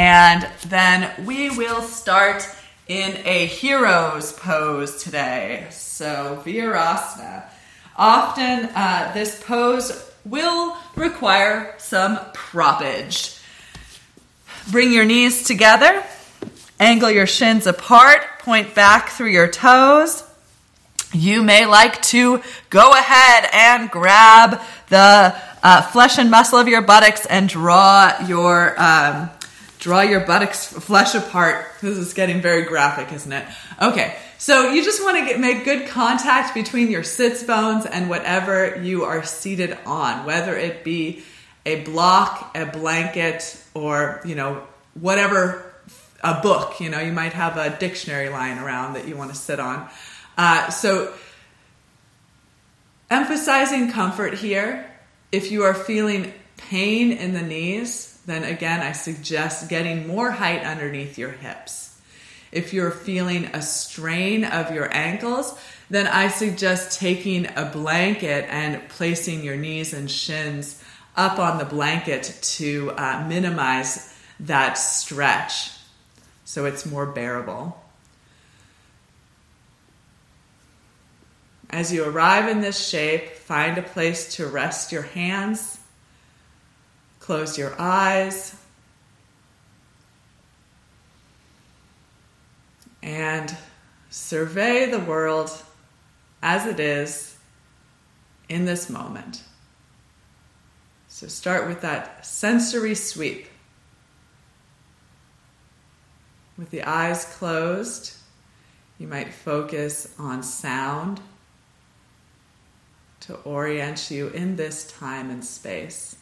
And then we will start in a hero's pose today. So, Virasana. Often, uh, this pose will require some propage. Bring your knees together, angle your shins apart, point back through your toes. You may like to go ahead and grab the uh, flesh and muscle of your buttocks and draw your um, draw your buttocks flesh apart. This is getting very graphic, isn't it? Okay, so you just want to get, make good contact between your sits bones and whatever you are seated on, whether it be a block, a blanket, or you know whatever a book. You know, you might have a dictionary lying around that you want to sit on. Uh, so emphasizing comfort here. If you are feeling pain in the knees, then again, I suggest getting more height underneath your hips. If you're feeling a strain of your ankles, then I suggest taking a blanket and placing your knees and shins up on the blanket to uh, minimize that stretch so it's more bearable. As you arrive in this shape, find a place to rest your hands Close your eyes. And survey the world as it is in this moment. So start with that sensory sweep. With the eyes closed, you might focus on sound to orient you in this time and space.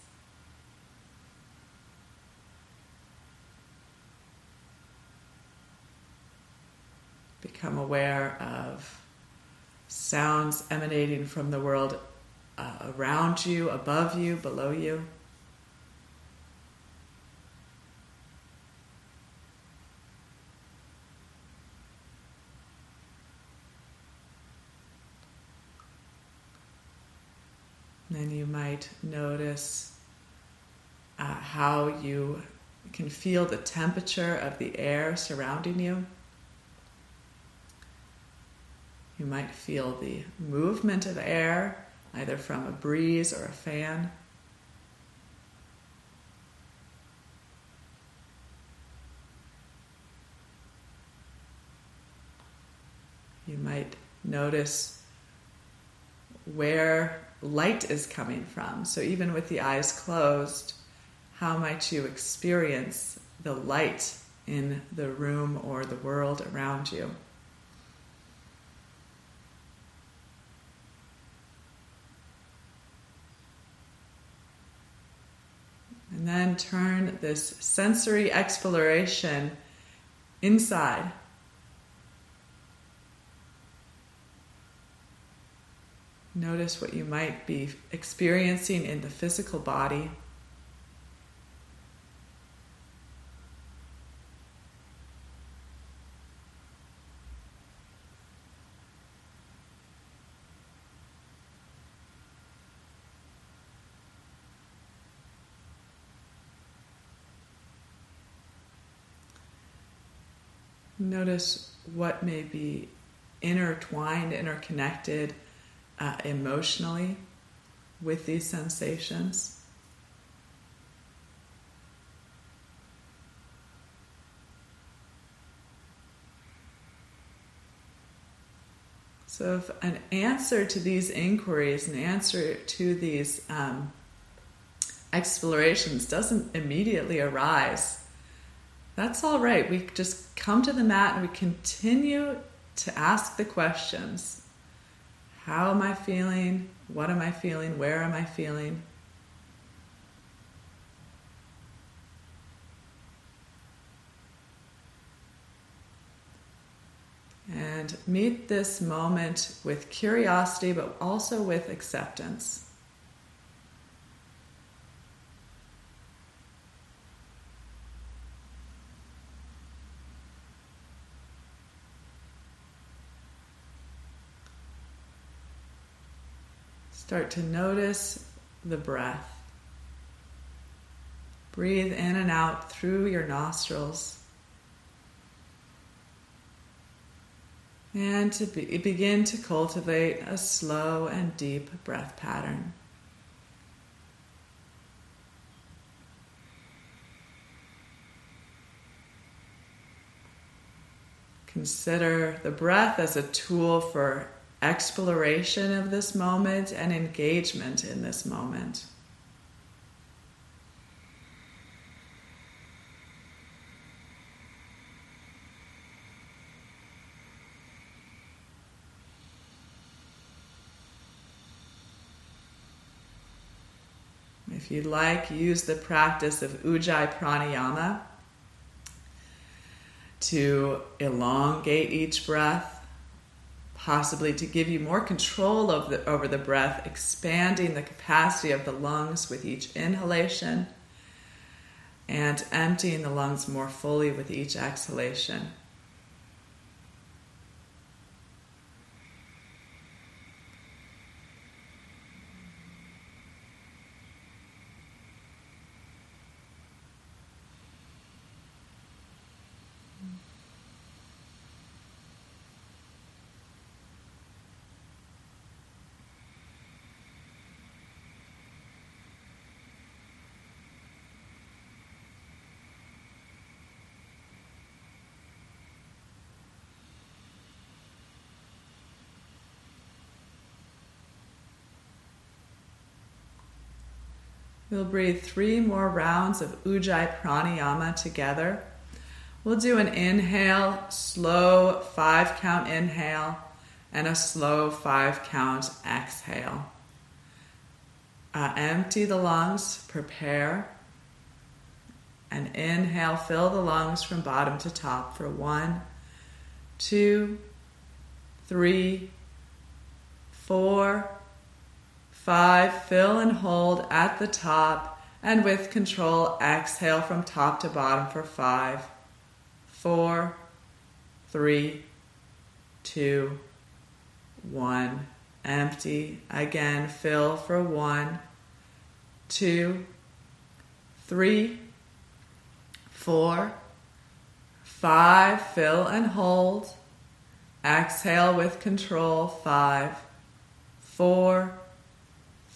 Become aware of sounds emanating from the world uh, around you, above you, below you. then you might notice uh, how you can feel the temperature of the air surrounding you. You might feel the movement of air, either from a breeze or a fan. You might notice where light is coming from. So, even with the eyes closed, how might you experience the light in the room or the world around you? Then turn this sensory exploration inside. Notice what you might be experiencing in the physical body. Notice what may be intertwined, interconnected uh, emotionally with these sensations. So, if an answer to these inquiries, an answer to these um, explorations doesn't immediately arise, that's all right. We just come to the mat and we continue to ask the questions How am I feeling? What am I feeling? Where am I feeling? And meet this moment with curiosity, but also with acceptance. Start to notice the breath. Breathe in and out through your nostrils. And to be, begin to cultivate a slow and deep breath pattern. Consider the breath as a tool for exploration of this moment and engagement in this moment. If you'd like, use the practice of Ujjayi Pranayama to elongate each breath, possibly to give you more control over the, over the breath, expanding the capacity of the lungs with each inhalation and emptying the lungs more fully with each exhalation. We'll breathe three more rounds of Ujjayi Pranayama together. We'll do an inhale, slow five count inhale, and a slow five count exhale. Uh, empty the lungs, prepare. And inhale, fill the lungs from bottom to top for one, two, three, four, Five, fill and hold at the top, and with control, exhale from top to bottom for five, four, three, two, one. Empty. Again, fill for one, two, three, four, five. Fill and hold. Exhale with control. Five, four,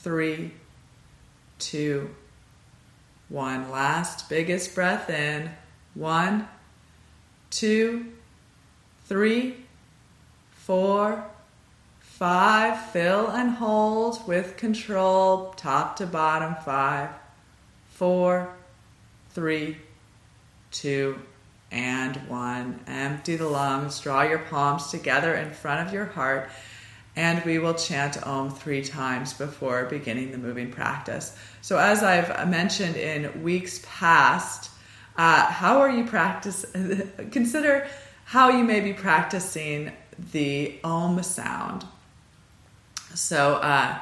three, two, one. Last biggest breath in. One, two, three, four, five. Fill and hold with control, top to bottom. Five, four, three, two, and one. Empty the lungs. Draw your palms together in front of your heart and we will chant Om three times before beginning the moving practice. So, as I've mentioned in weeks past, uh, how are you practice? consider how you may be practicing the Om sound. So, uh,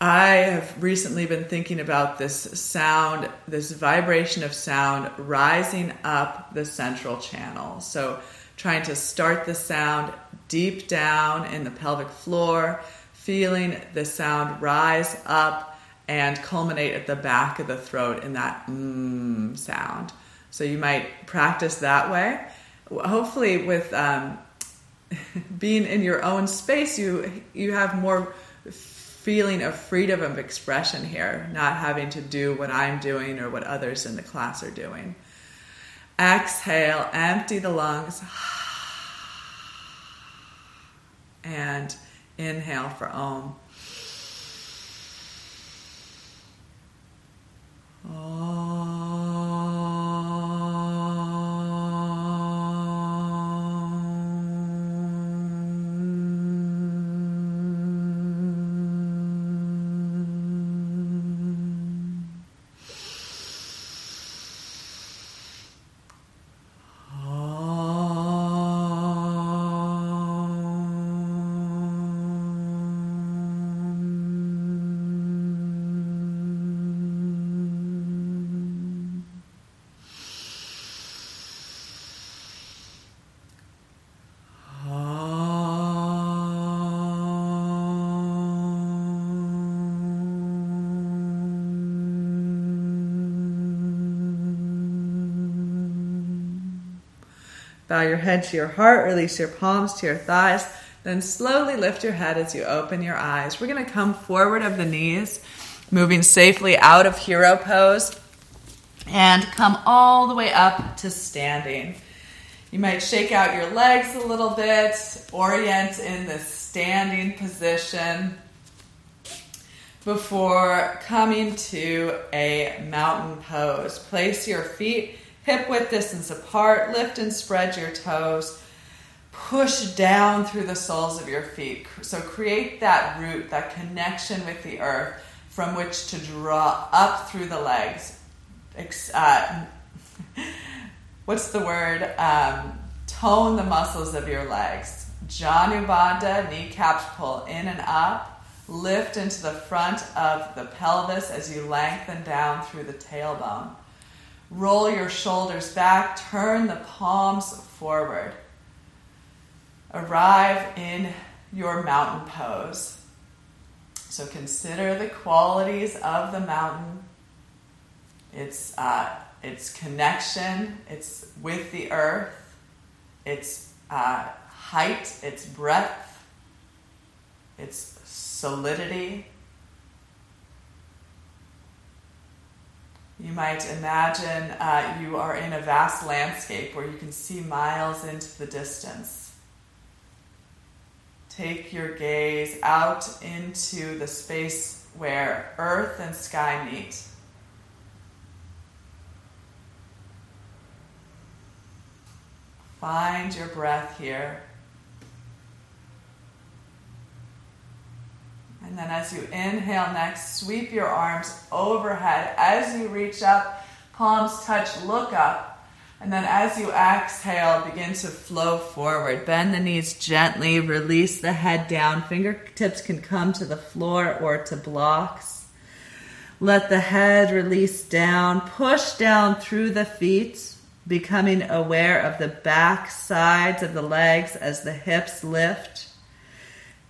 I have recently been thinking about this sound, this vibration of sound rising up the central channel. So, trying to start the sound deep down in the pelvic floor, feeling the sound rise up and culminate at the back of the throat in that mmm sound. So you might practice that way. Hopefully, with um, being in your own space, you you have more feeling of freedom of expression here, not having to do what I'm doing or what others in the class are doing. Exhale, empty the lungs. And inhale for Om. Your head to your heart, release your palms to your thighs, then slowly lift your head as you open your eyes. We're going to come forward of the knees, moving safely out of hero pose, and come all the way up to standing. You might shake out your legs a little bit, orient in the standing position before coming to a mountain pose. Place your feet hip width distance apart, lift and spread your toes. Push down through the soles of your feet. So create that root, that connection with the earth from which to draw up through the legs. Uh, what's the word? Um, tone the muscles of your legs. Janu Bandha, kneecaps pull in and up. Lift into the front of the pelvis as you lengthen down through the tailbone. Roll your shoulders back, turn the palms forward. Arrive in your mountain pose. So consider the qualities of the mountain. Its, uh, its connection, it's with the earth, its uh, height, its breadth, its solidity. You might imagine uh, you are in a vast landscape where you can see miles into the distance. Take your gaze out into the space where earth and sky meet. Find your breath here. And then as you inhale next, sweep your arms overhead. As you reach up, palms touch, look up. And then as you exhale, begin to flow forward. Bend the knees gently, release the head down. Fingertips can come to the floor or to blocks. Let the head release down. Push down through the feet, becoming aware of the back sides of the legs as the hips lift.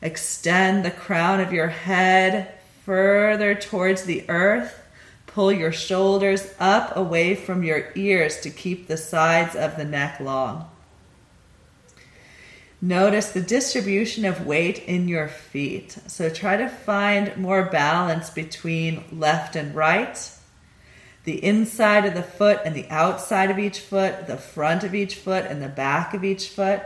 Extend the crown of your head further towards the earth. Pull your shoulders up away from your ears to keep the sides of the neck long. Notice the distribution of weight in your feet. So try to find more balance between left and right, the inside of the foot and the outside of each foot, the front of each foot and the back of each foot.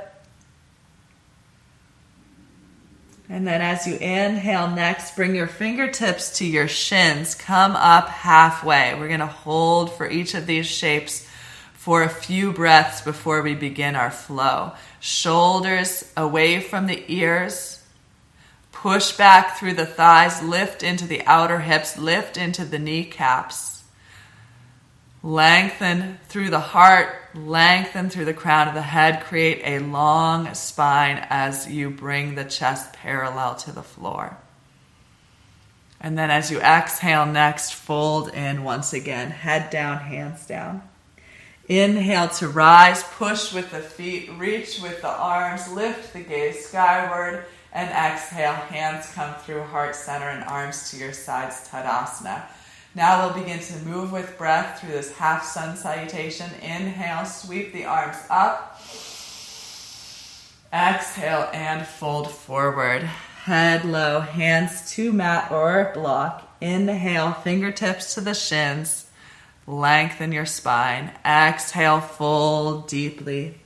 And then as you inhale next, bring your fingertips to your shins. Come up halfway. We're going to hold for each of these shapes for a few breaths before we begin our flow. Shoulders away from the ears. Push back through the thighs. Lift into the outer hips. Lift into the kneecaps. Lengthen through the heart, lengthen through the crown of the head. Create a long spine as you bring the chest parallel to the floor. And then as you exhale next, fold in once again, head down, hands down. Inhale to rise, push with the feet, reach with the arms, lift the gaze skyward, and exhale, hands come through heart center and arms to your sides, Tadasana. Now we'll begin to move with breath through this half sun salutation. Inhale, sweep the arms up. Exhale and fold forward. Head low, hands to mat or block. Inhale, fingertips to the shins. Lengthen your spine. Exhale, fold deeply.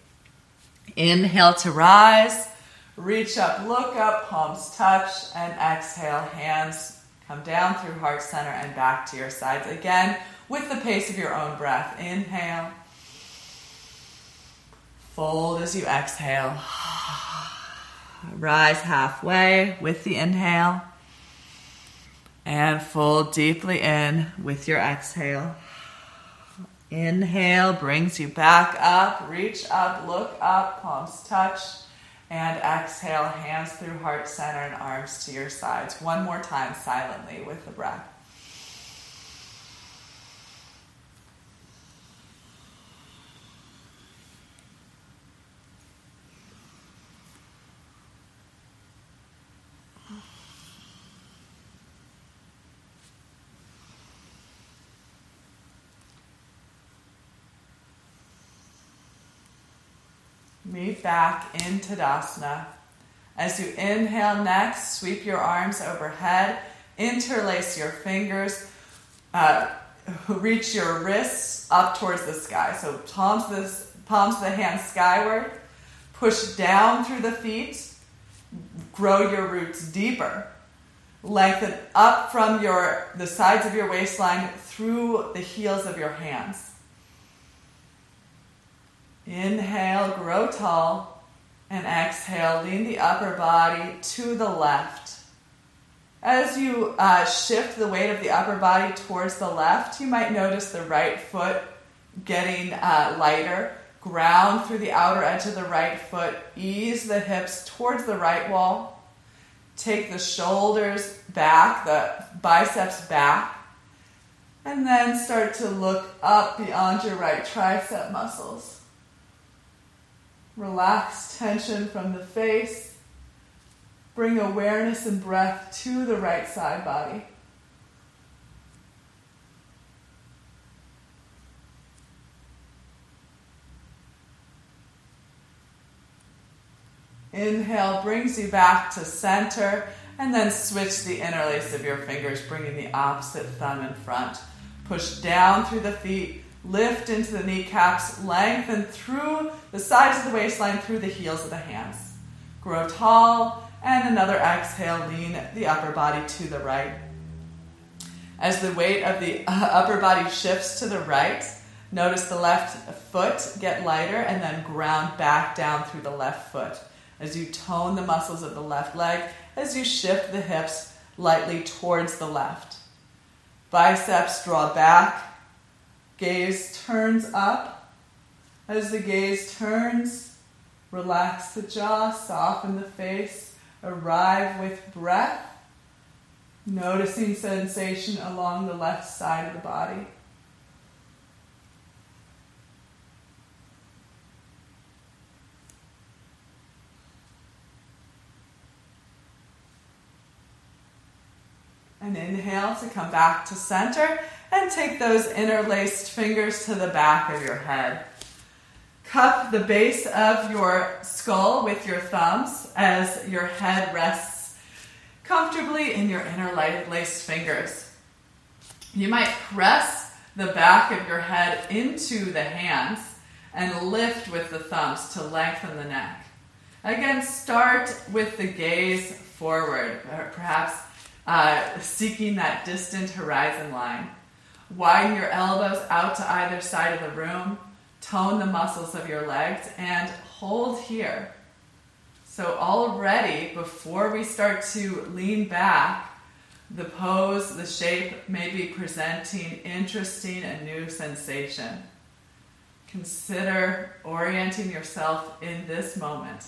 Inhale to rise. Reach up, look up, palms touch, and exhale, hands Come down through heart center and back to your sides. Again, with the pace of your own breath. Inhale. Fold as you exhale. Rise halfway with the inhale. And fold deeply in with your exhale. Inhale brings you back up. Reach up, look up, palms touch. And exhale, hands through heart center and arms to your sides. One more time, silently with the breath. Meet back in Tadasana. As you inhale next, sweep your arms overhead, interlace your fingers, uh, reach your wrists up towards the sky. So palms, this, palms of the hands skyward, push down through the feet, grow your roots deeper. Lengthen up from your the sides of your waistline through the heels of your hands. Inhale, grow tall, and exhale, lean the upper body to the left. As you uh, shift the weight of the upper body towards the left, you might notice the right foot getting uh, lighter. Ground through the outer edge of the right foot. Ease the hips towards the right wall. Take the shoulders back, the biceps back. And then start to look up beyond your right tricep muscles. Relax tension from the face. Bring awareness and breath to the right side body. Inhale brings you back to center, and then switch the interlace of your fingers, bringing the opposite thumb in front. Push down through the feet, lift into the kneecaps, lengthen through the sides of the waistline, through the heels of the hands. Grow tall, and another exhale, lean the upper body to the right. As the weight of the uh, upper body shifts to the right, notice the left foot get lighter and then ground back down through the left foot as you tone the muscles of the left leg as you shift the hips lightly towards the left. Biceps draw back, gaze turns up. As the gaze turns, relax the jaw, soften the face, arrive with breath, noticing sensation along the left side of the body. And inhale to come back to center and take those interlaced fingers to the back of your head. Cup the base of your skull with your thumbs as your head rests comfortably in your interlaced fingers. You might press the back of your head into the hands and lift with the thumbs to lengthen the neck. Again, start with the gaze forward, perhaps uh, seeking that distant horizon line. Widen your elbows out to either side of the room, tone the muscles of your legs, and hold here. So, already before we start to lean back, the pose, the shape may be presenting interesting and new sensation. Consider orienting yourself in this moment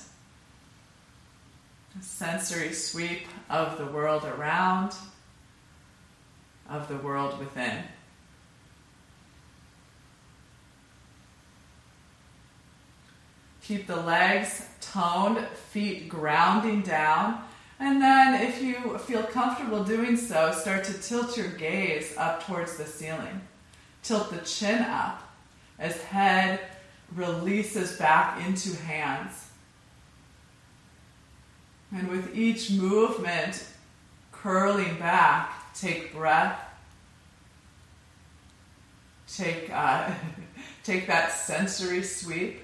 sensory sweep of the world around, of the world within. Keep the legs toned, feet grounding down. And then, if you feel comfortable doing so, start to tilt your gaze up towards the ceiling. Tilt the chin up as head releases back into hands. And with each movement, curling back, take breath. Take, uh, take that sensory sweep.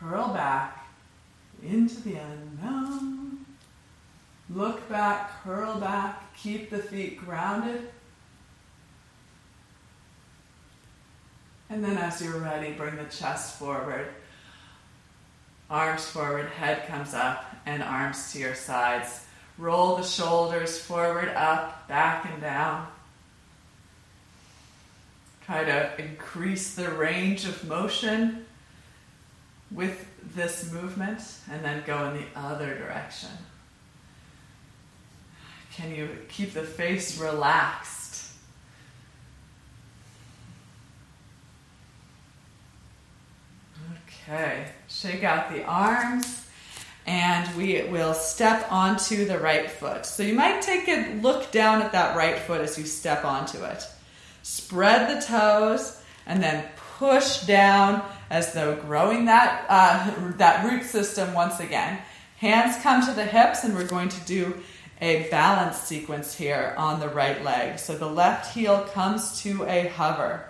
Curl back into the unknown. Look back, curl back, keep the feet grounded. And then as you're ready, bring the chest forward. Arms forward, head comes up, and arms to your sides. Roll the shoulders forward, up, back, and down. Try to increase the range of motion with this movement, and then go in the other direction. Can you keep the face relaxed? Okay, shake out the arms and we will step onto the right foot. So you might take a look down at that right foot as you step onto it. Spread the toes and then push down as though growing that, uh, that root system once again. Hands come to the hips, and we're going to do a balance sequence here on the right leg. So the left heel comes to a hover.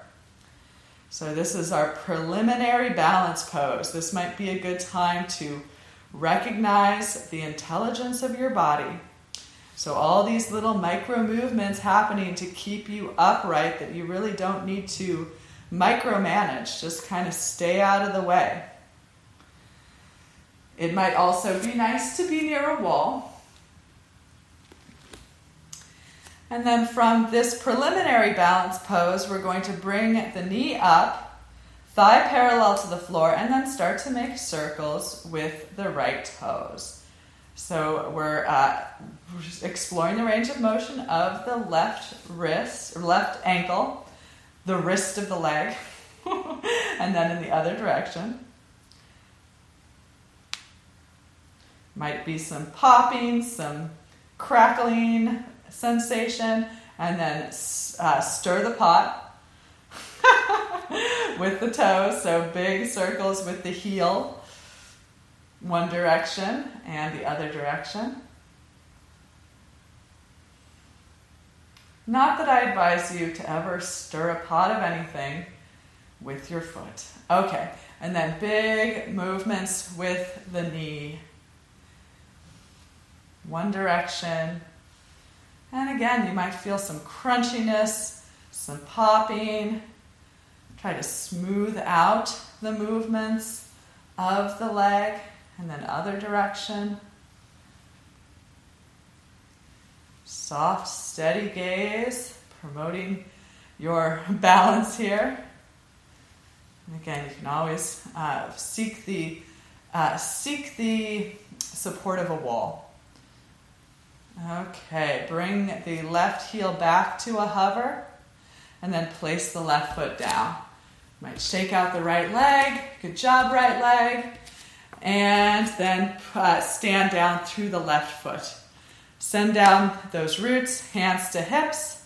So this is our preliminary balance pose. This might be a good time to recognize the intelligence of your body. So all these little micro movements happening to keep you upright that you really don't need to micromanage, just kind of stay out of the way. It might also be nice to be near a wall. And then from this preliminary balance pose, we're going to bring the knee up, thigh parallel to the floor, and then start to make circles with the right toes. So we're uh, exploring the range of motion of the left wrist, left ankle, the wrist of the leg, and then in the other direction. Might be some popping, some crackling sensation, and then uh, stir the pot with the toes. So big circles with the heel, one direction and the other direction. Not that I advise you to ever stir a pot of anything with your foot. Okay, and then big movements with the knee. One direction. And again, you might feel some crunchiness, some popping. Try to smooth out the movements of the leg and then other direction. Soft, steady gaze, promoting your balance here. And again, you can always uh, seek the uh, seek the support of a wall. Okay, bring the left heel back to a hover, and then place the left foot down. Might shake out the right leg. Good job, right leg. And then uh, stand down through the left foot. Send down those roots, hands to hips,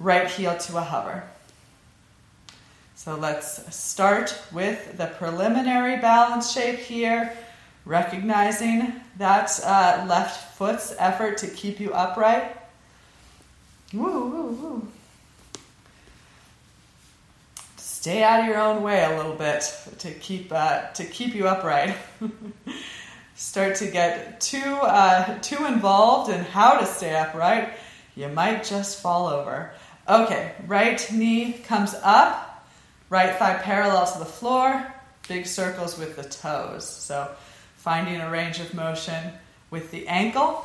right heel to a hover. So let's start with the preliminary balance shape here, recognizing that uh, left foot's effort to keep you upright. Woo, woo, woo. Stay out of your own way a little bit to keep uh, to keep you upright. start to get too uh, too involved in how to stay upright, you might just fall over. Okay, right knee comes up, right thigh parallel to the floor, big circles with the toes. So finding a range of motion with the ankle.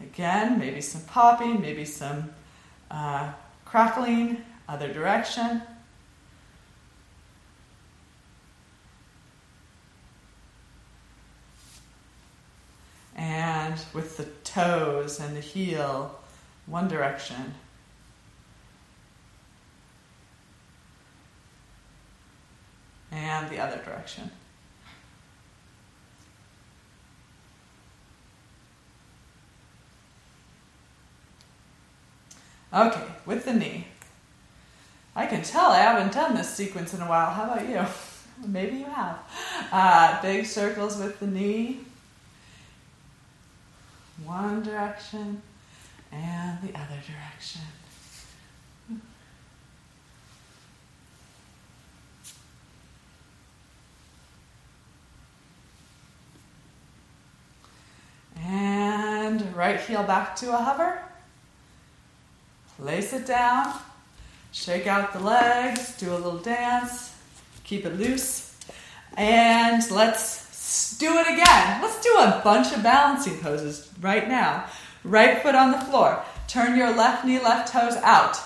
Again, maybe some popping, maybe some uh, crackling, other direction. And with the toes and the heel one direction. And the other direction. Okay, with the knee. I can tell I haven't done this sequence in a while. How about you? Maybe you have. Uh, big circles with the knee one direction and the other direction. And right heel back to a hover. Place it down. Shake out the legs. Do a little dance. Keep it loose. And let's do it again. Let's do a bunch of balancing poses right now. Right foot on the floor. Turn your left knee, left toes out.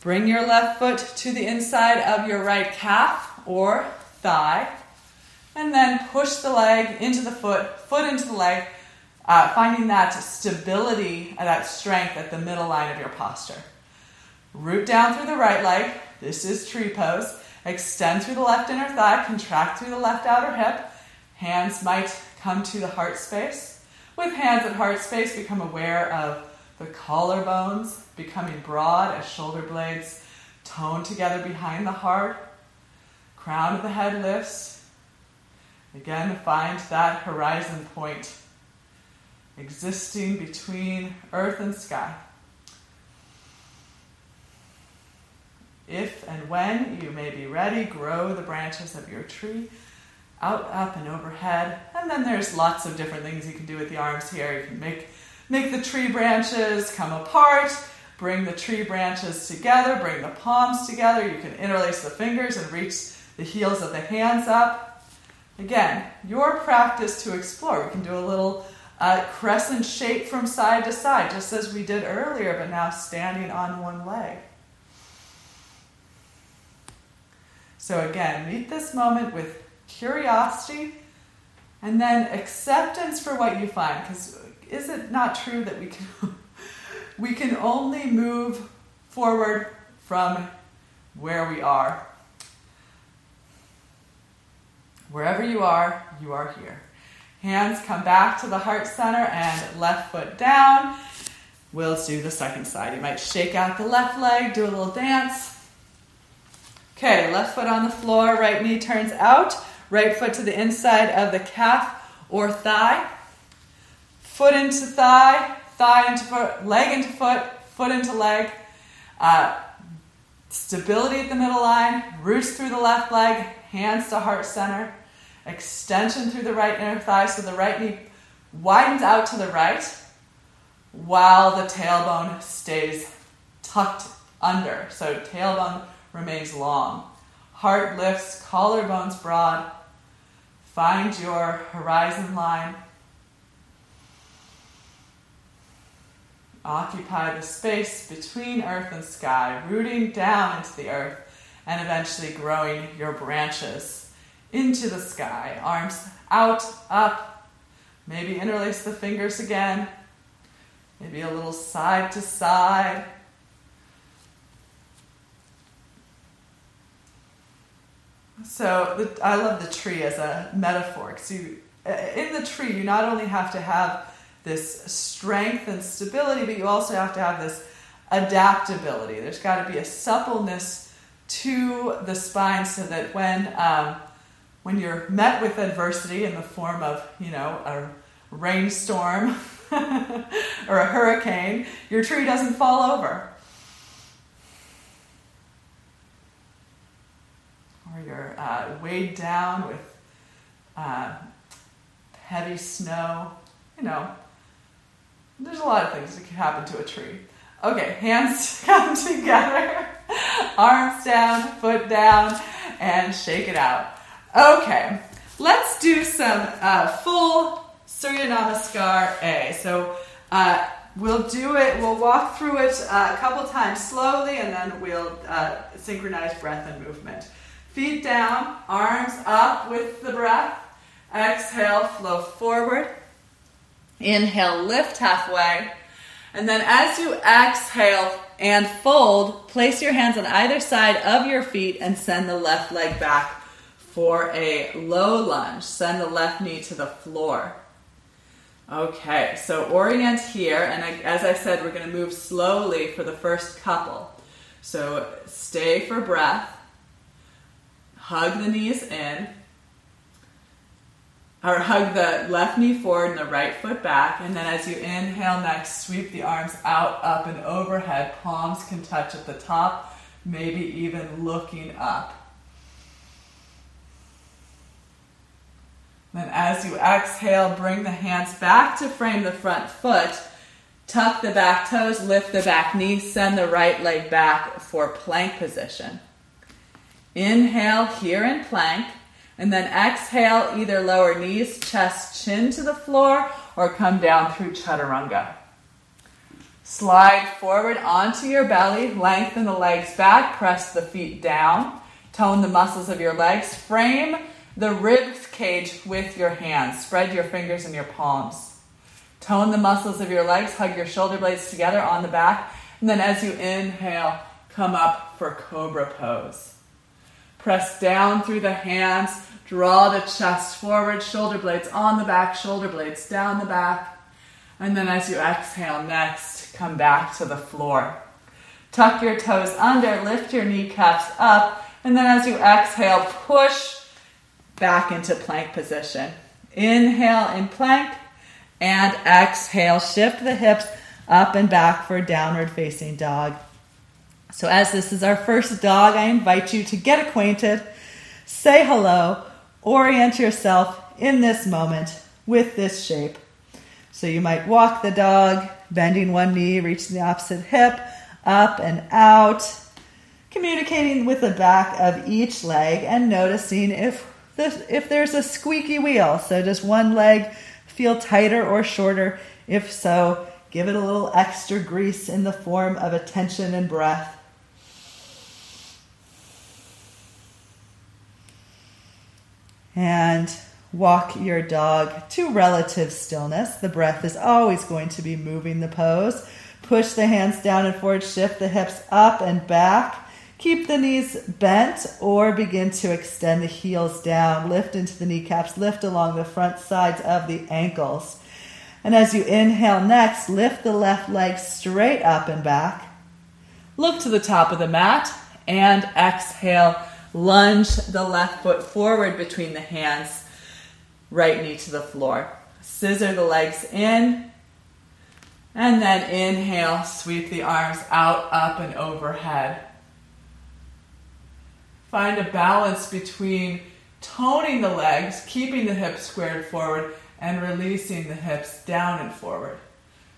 Bring your left foot to the inside of your right calf or thigh. And then push the leg into the foot, foot into the leg, uh, finding that stability, that strength at the middle line of your posture. Root down through the right leg. This is tree pose. Extend through the left inner thigh, contract through the left outer hip Hands might come to the heart space. With hands at heart space, become aware of the collarbones becoming broad as shoulder blades tone together behind the heart. Crown of the head lifts. Again, find that horizon point existing between earth and sky. If and when you may be ready, grow the branches of your tree out, up, and overhead. And then there's lots of different things you can do with the arms here. You can make, make the tree branches come apart, bring the tree branches together, bring the palms together. You can interlace the fingers and reach the heels of the hands up. Again, your practice to explore. We can do a little uh, crescent shape from side to side, just as we did earlier, but now standing on one leg. So, again, meet this moment with curiosity and then acceptance for what you find. Because is it not true that we can, we can only move forward from where we are? Wherever you are, you are here. Hands come back to the heart center and left foot down. We'll do the second side. You might shake out the left leg, do a little dance. Okay, left foot on the floor, right knee turns out, right foot to the inside of the calf or thigh. Foot into thigh, thigh into foot, leg into foot, foot into leg. Uh, stability at the middle line, roots through the left leg, hands to heart center, extension through the right inner thigh so the right knee widens out to the right while the tailbone stays tucked under. So tailbone remains long. Heart lifts, collarbones broad. Find your horizon line. Occupy the space between earth and sky, rooting down into the earth and eventually growing your branches into the sky. Arms out, up. Maybe interlace the fingers again. Maybe a little side to side. So the, I love the tree as a metaphor because you, in the tree, you not only have to have this strength and stability, but you also have to have this adaptability. There's got to be a suppleness to the spine so that when um, when you're met with adversity in the form of you know a rainstorm or a hurricane, your tree doesn't fall over. Or you're uh, weighed down with uh, heavy snow. You know, there's a lot of things that can happen to a tree. Okay, hands come together, arms down, foot down, and shake it out. Okay, let's do some uh, full Surya Namaskar A. So uh, we'll do it, we'll walk through it uh, a couple times slowly, and then we'll uh, synchronize breath and movement. Feet down, arms up with the breath. Exhale, flow forward. Inhale, lift halfway. And then as you exhale and fold, place your hands on either side of your feet and send the left leg back for a low lunge. Send the left knee to the floor. Okay, so orient here, and I, as I said, we're going to move slowly for the first couple. So stay for breath, hug the knees in, or hug the left knee forward and the right foot back. And then as you inhale next, sweep the arms out, up, and overhead. Palms can touch at the top, maybe even looking up. Then as you exhale, bring the hands back to frame the front foot. Tuck the back toes, lift the back knee, send the right leg back for plank position. Inhale here in plank. And then exhale, either lower knees, chest, chin to the floor, or come down through chaturanga. Slide forward onto your belly, lengthen the legs back, press the feet down, tone the muscles of your legs, frame the rib cage with your hands. Spread your fingers and your palms. Tone the muscles of your legs, hug your shoulder blades together on the back, and then as you inhale, come up for cobra pose. Press down through the hands. Draw the chest forward, shoulder blades on the back, shoulder blades down the back. And then as you exhale next, come back to the floor. Tuck your toes under, lift your kneecaps up, and then as you exhale, push back into plank position. Inhale in plank and exhale. Shift the hips up and back for downward facing dog. So, as this is our first dog, I invite you to get acquainted, say hello, orient yourself in this moment with this shape. So, you might walk the dog, bending one knee, reaching the opposite hip, up and out, communicating with the back of each leg and noticing if if there's a squeaky wheel. So does one leg feel tighter or shorter? If so, give it a little extra grease in the form of attention and breath. And walk your dog to relative stillness. The breath is always going to be moving the pose. Push the hands down and forward, shift the hips up and back. Keep the knees bent or begin to extend the heels down. Lift into the kneecaps, lift along the front sides of the ankles. And as you inhale next, lift the left leg straight up and back. Look to the top of the mat and exhale. Lunge the left foot forward between the hands, right knee to the floor. Scissor the legs in. And then inhale, sweep the arms out, up, and overhead. Find a balance between toning the legs, keeping the hips squared forward, and releasing the hips down and forward.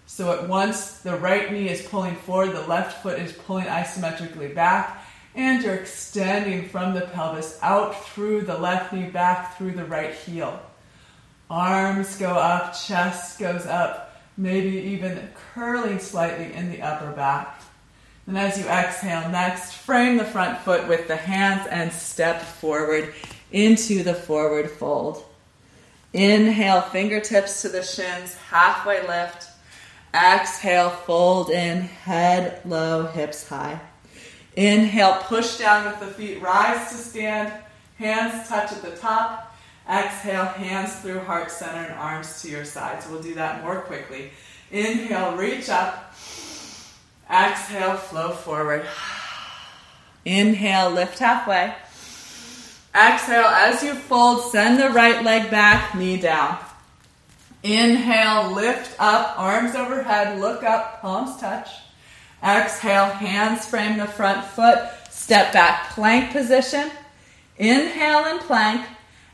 So at once the right knee is pulling forward, the left foot is pulling isometrically back, and you're extending from the pelvis out through the left knee, back through the right heel. Arms go up, chest goes up, maybe even curling slightly in the upper back. And as you exhale, next, frame the front foot with the hands and step forward into the forward fold. Inhale, fingertips to the shins, halfway lift. Exhale, fold in, head low, hips high. Inhale, push down with the feet, rise to stand, hands touch at the top. Exhale, hands through heart center and arms to your sides. We'll do that more quickly. Inhale, reach up. Exhale, flow forward. Inhale, lift halfway. Exhale, as you fold, send the right leg back, knee down. Inhale, lift up, arms overhead, look up, palms touch. Exhale, hands frame the front foot, step back, plank position. Inhale and plank,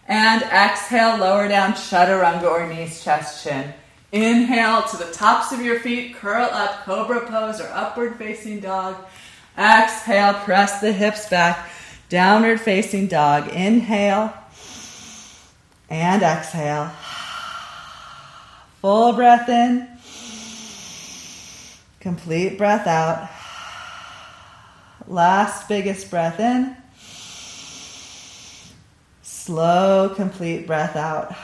and exhale, lower down, chaturanga or knees, chest, chin. Inhale to the tops of your feet, curl up, cobra pose or upward facing dog. Exhale, press the hips back, downward facing dog. Inhale and exhale. Full breath in, complete breath out. Last biggest breath in. Slow, complete breath out.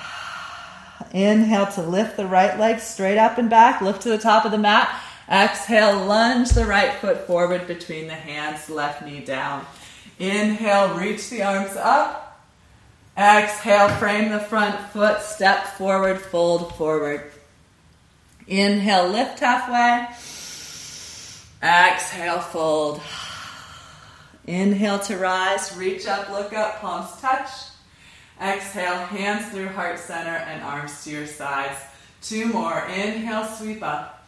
Inhale to lift the right leg straight up and back, lift to the top of the mat. Exhale, lunge the right foot forward between the hands, left knee down. Inhale, reach the arms up. Exhale, frame the front foot, step forward, fold forward. Inhale, lift halfway. Exhale, fold. Inhale to rise, reach up, look up, palms touch. Exhale, hands through heart center and arms to your sides. Two more. Inhale, sweep up.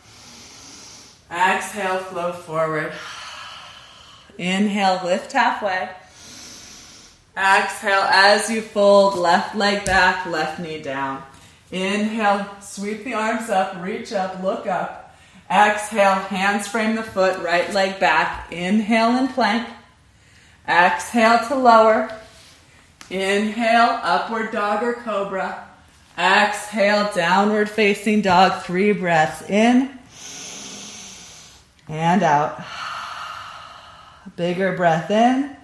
Exhale, flow forward. Inhale, lift halfway. Exhale, as you fold, left leg back, left knee down. Inhale, sweep the arms up, reach up, look up. Exhale, hands frame the foot, right leg back. Inhale and plank. Exhale to lower. Inhale, upward dog or cobra. Exhale, downward facing dog. Three breaths in and out. Bigger breath in.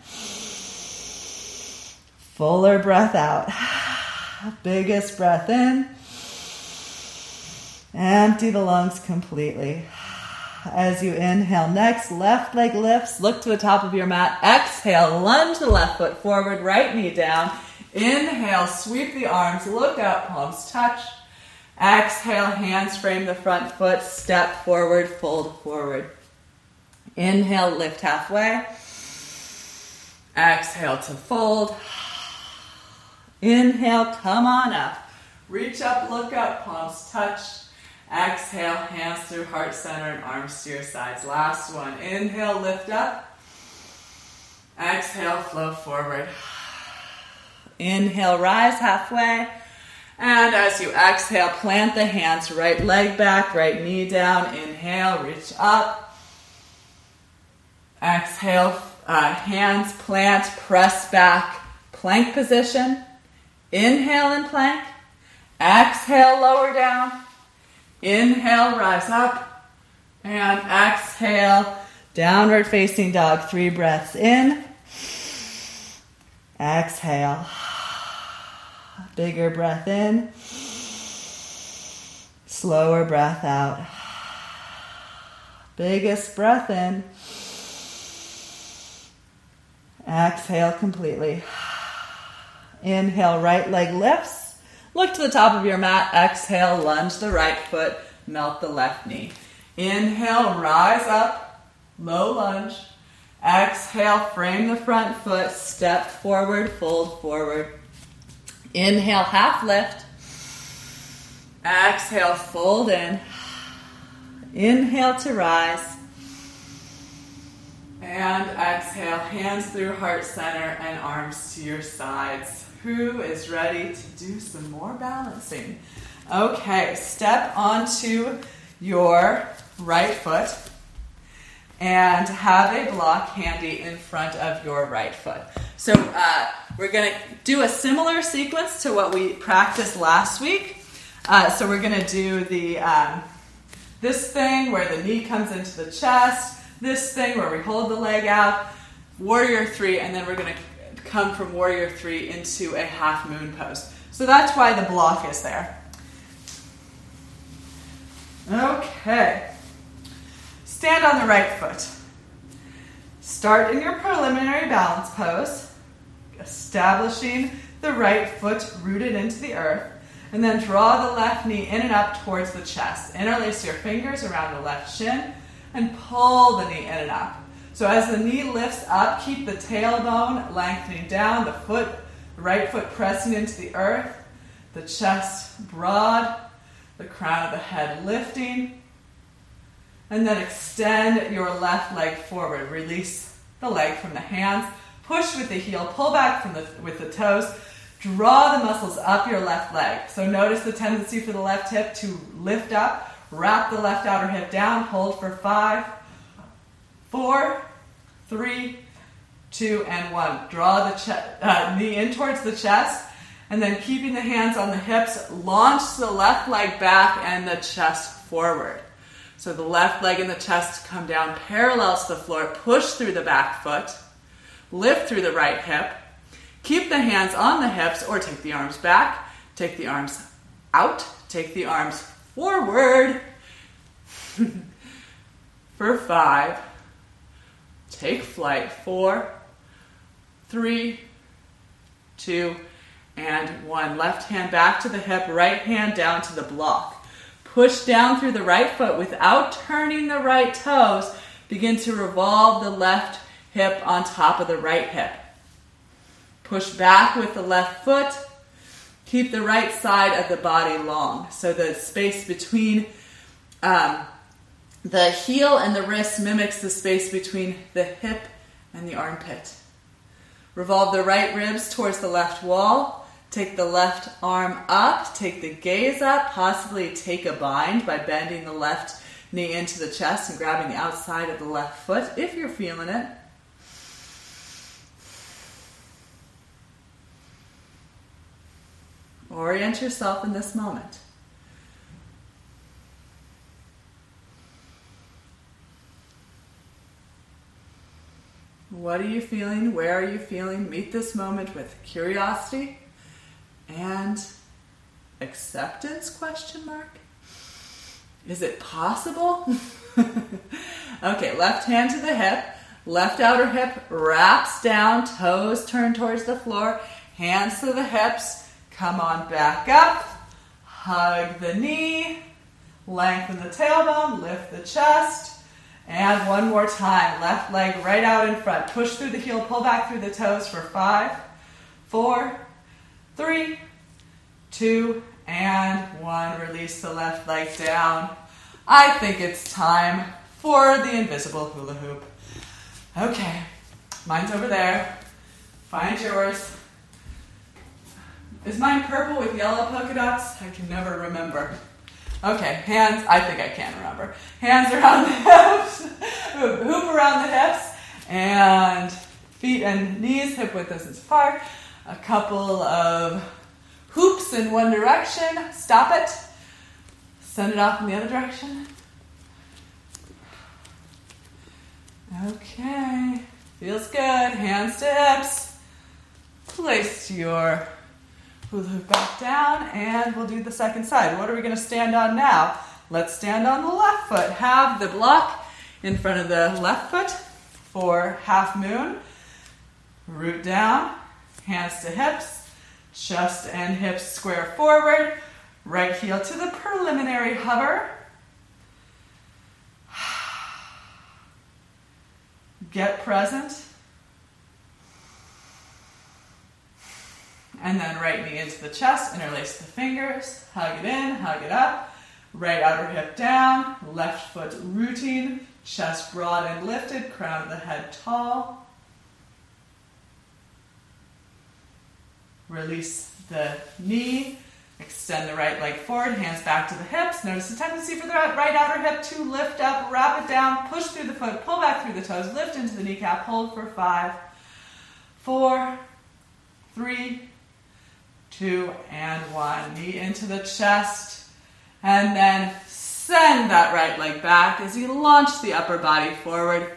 Fuller breath out. Biggest breath in. Empty the lungs completely. As you inhale, next left leg lifts. Look to the top of your mat. Exhale, lunge the left foot forward, right knee down. Inhale, sweep the arms, look up, palms touch. Exhale, hands frame the front foot, step forward, fold forward. Inhale, lift halfway. Exhale to fold. Inhale, come on up. Reach up, look up, palms touch. Exhale, hands through heart center and arms to your sides. Last one. Inhale, lift up. Exhale, flow forward. Inhale, rise halfway. And as you exhale, plant the hands, right leg back, right knee down. Inhale, reach up. Exhale, uh, hands plant, press back, plank position. Inhale and plank. Exhale, lower down. Inhale, rise up. And exhale, downward facing dog. Three breaths in. Exhale. Bigger breath in. Slower breath out. Biggest breath in. Exhale completely. Inhale, right leg lifts. Look to the top of your mat. Exhale, lunge the right foot, melt the left knee. Inhale, rise up, low lunge. Exhale, frame the front foot, step forward, fold forward. Inhale, half lift. Exhale, fold in. Inhale to rise. And exhale, hands through heart center and arms to your sides. Who is ready to do some more balancing? Okay, step onto your right foot and have a block handy in front of your right foot. So uh, we're going to do a similar sequence to what we practiced last week. Uh, so we're going to do the um, this thing where the knee comes into the chest, this thing where we hold the leg out, warrior three, and then we're going to come from warrior three into a half moon pose. So that's why the block is there. Okay. Stand on the right foot. Start in your preliminary balance pose, establishing the right foot rooted into the earth, and then draw the left knee in and up towards the chest. Interlace your fingers around the left shin and pull the knee in and up. So as the knee lifts up, keep the tailbone lengthening down, the foot, right foot pressing into the earth, the chest broad, the crown of the head lifting. And then extend your left leg forward. Release the leg from the hands. Push with the heel. Pull back from the, with the toes. Draw the muscles up your left leg. So notice the tendency for the left hip to lift up. Wrap the left outer hip down. Hold for five, four, three, two, and one. Draw the che- uh, knee in towards the chest, and then keeping the hands on the hips, launch the left leg back and the chest forward. So the left leg and the chest come down parallel to the floor. Push through the back foot. Lift through the right hip. Keep the hands on the hips or take the arms back. Take the arms out. Take the arms forward. For five, Take flight. Four, three, two, and one. Left hand back to the hip, right hand down to the block. Push down through the right foot without turning the right toes. Begin to revolve the left hip on top of the right hip. Push back with the left foot. Keep the right side of the body long. So the space between um, the heel and the wrist mimics the space between the hip and the armpit. Revolve the right ribs towards the left wall. Take the left arm up, take the gaze up, possibly take a bind by bending the left knee into the chest and grabbing the outside of the left foot if you're feeling it. Orient yourself in this moment. What are you feeling? Where are you feeling? Meet this moment with curiosity and acceptance question mark. Is it possible? okay, left hand to the hip, left outer hip wraps down, toes turn towards the floor, hands to the hips, come on back up, hug the knee, lengthen the tailbone, lift the chest, and one more time, left leg right out in front, push through the heel, pull back through the toes for five, four, three, two, and one. Release the left leg down. I think it's time for the invisible hula hoop. Okay, mine's over there. Find yours. Is mine purple with yellow polka dots? I can never remember. Okay, hands, I think I can remember. Hands around the hips, hoop around the hips, and feet and knees hip width distance apart. A couple of hoops in one direction. Stop it. Send it off in the other direction. Okay, feels good. Hands to hips. Place your hula hoop back down, and we'll do the second side. What are we going to stand on now? Let's stand on the left foot. Have the block in front of the left foot for half moon. Root down, hands to hips, chest and hips square forward, right heel to the preliminary hover. Get present. And then right knee into the chest, interlace the fingers, hug it in, hug it up. Right outer hip down, left foot rooting, chest broad and lifted, crown of the head tall. Release the knee, extend the right leg forward, hands back to the hips. Notice the tendency for the right outer hip to lift up, wrap it down, push through the foot, pull back through the toes, lift into the kneecap, hold for five, four, three, two, and one. Knee into the chest, and then send that right leg back as you launch the upper body forward.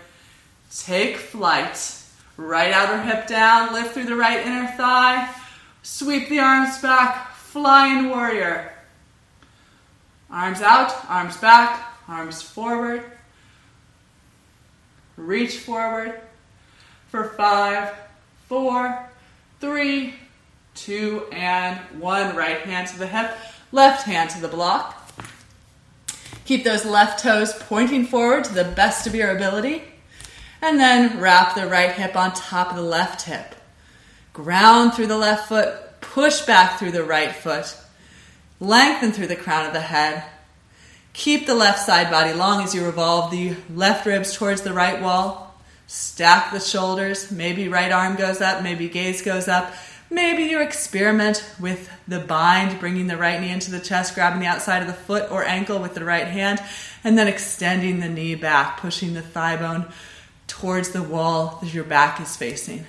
Take flight. Right outer hip down, lift through the right inner thigh, sweep the arms back, flying warrior. Arms out, arms back, arms forward. Reach forward for five, four, three, two, and one. Right hand to the hip, left hand to the block. Keep those left toes pointing forward to the best of your ability. And then wrap the right hip on top of the left hip. Ground through the left foot, push back through the right foot. Lengthen through the crown of the head. Keep the left side body long as you revolve the left ribs towards the right wall. Stack the shoulders. Maybe right arm goes up, maybe gaze goes up. Maybe you experiment with the bind, bringing the right knee into the chest, grabbing the outside of the foot or ankle with the right hand, and then extending the knee back, pushing the thigh bone towards the wall that your back is facing.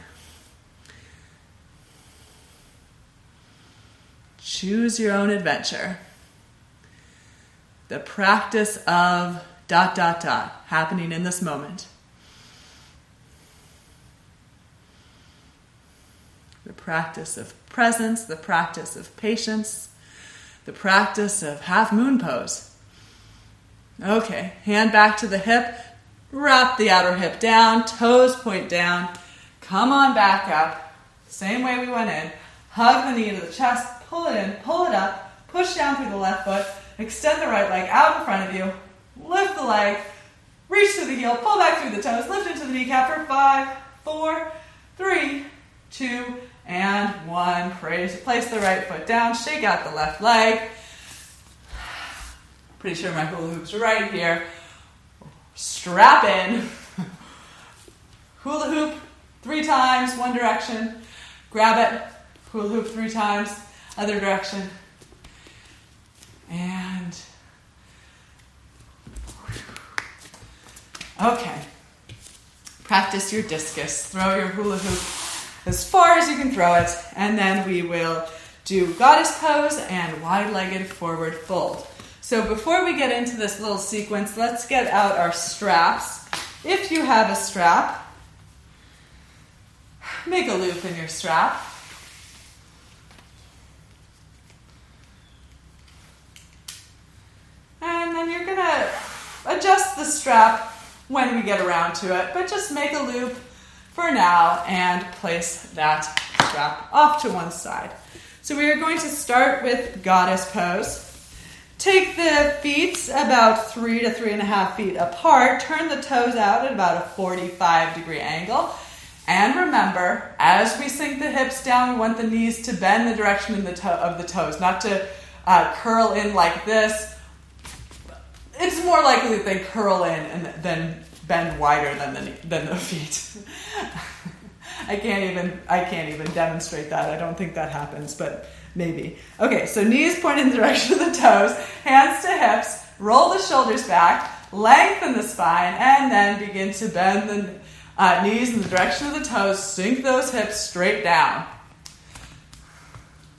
Choose your own adventure. The practice of dot dot dot happening in this moment. The practice of presence, the practice of patience, the practice of half moon pose. Okay, hand back to the hip, wrap the outer hip down, toes point down, come on back up, same way we went in. Hug the knee into the chest, pull it in, pull it up, push down through the left foot, extend the right leg out in front of you, lift the leg, reach to the heel, pull back through the toes, lift into the kneecap for five, four, three, two, and one. Place, place the right foot down, shake out the left leg. Pretty sure my hula hoop's right here. Strap in. hula hoop three times, one direction. Grab it. Hula hoop three times, other direction. And okay. Practice your discus. Throw your hula hoop as far as you can throw it, and then we will do goddess pose and wide-legged forward fold. So before we get into this little sequence, let's get out our straps. If you have a strap, make a loop in your strap. And then you're gonna adjust the strap when we get around to it, but just make a loop for now and place that strap off to one side. So we are going to start with goddess pose. Take the feet about three to three and a half feet apart, turn the toes out at about a 45 degree angle. And remember, as we sink the hips down, we want the knees to bend the direction the to- of the toes, not to uh, curl in like this. It's more likely that they curl in and then bend wider than the, than the feet. I can't even I can't even demonstrate that. I don't think that happens, but maybe. Okay, so knees point in the direction of the toes, hands to hips, roll the shoulders back, lengthen the spine, and then begin to bend the uh, knees in the direction of the toes, sink those hips straight down.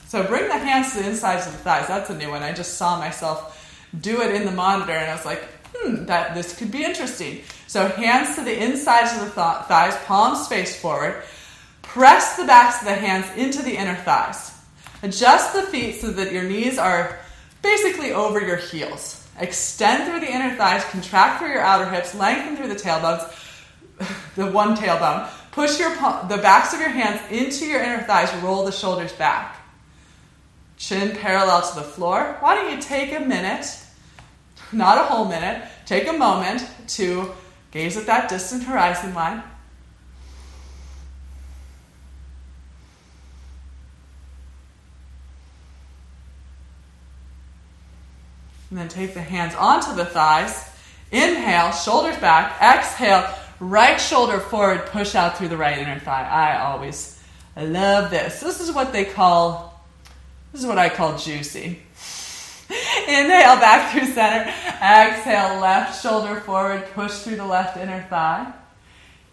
So bring the hands to the insides of the thighs. That's a new one. I just saw myself do it in the monitor, and I was like, hmm, that this could be interesting. So hands to the insides of the th- thighs, palms face forward. Press the backs of the hands into the inner thighs. Adjust the feet so that your knees are basically over your heels. Extend through the inner thighs, contract through your outer hips, lengthen through the tailbones, the one tailbone. Push your the backs of your hands into your inner thighs, roll the shoulders back. Chin parallel to the floor. Why don't you take a minute, not a whole minute, take a moment to gaze at that distant horizon line. And then take the hands onto the thighs. Inhale, shoulders back. Exhale, right shoulder forward, push out through the right inner thigh. I always love this. This is what they call this is what I call juicy. Inhale back through center. Exhale, left shoulder forward, push through the left inner thigh.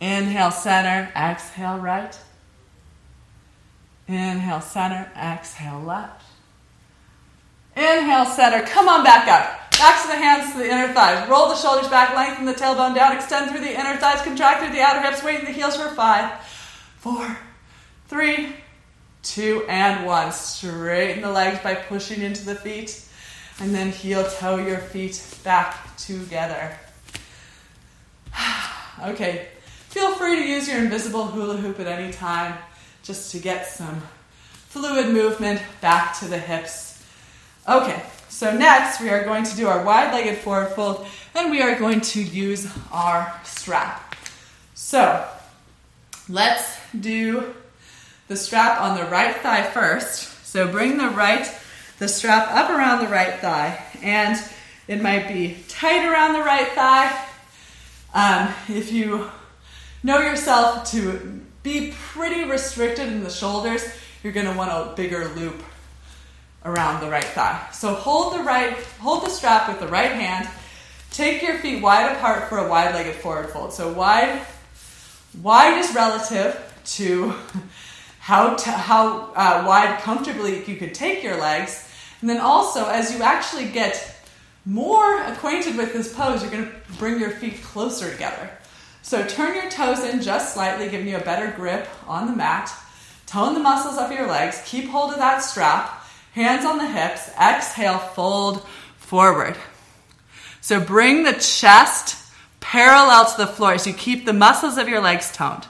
Inhale, center. Exhale, right. Inhale, center. Exhale, left. Inhale, center. Come on back up. Back to the hands to the inner thighs. Roll the shoulders back, lengthen the tailbone down, extend through the inner thighs, contract through the outer hips, weighten the heels for five, four, three, two, and one. Straighten the legs by pushing into the feet, and then heel toe your feet back together. okay, feel free to use your invisible hula hoop at any time just to get some fluid movement back to the hips. Okay, so next we are going to do our wide legged forward fold and we are going to use our strap. So let's do the strap on the right thigh first. So bring the right, the strap up around the right thigh, and it might be tight around the right thigh. Um, if you know yourself to be pretty restricted in the shoulders, you're going to want a bigger loop around the right thigh. So hold the right, hold the strap with the right hand. Take your feet wide apart for a wide-legged forward fold. So wide, wide is relative to how, to, how uh, wide comfortably you could take your legs. And then also, as you actually get more acquainted with this pose, you're going to bring your feet closer together. So turn your toes in just slightly, giving you a better grip on the mat. Tone the muscles of your legs. Keep hold of that strap. Hands on the hips. Exhale, fold forward. So bring the chest parallel to the floor as you keep the muscles of your legs toned.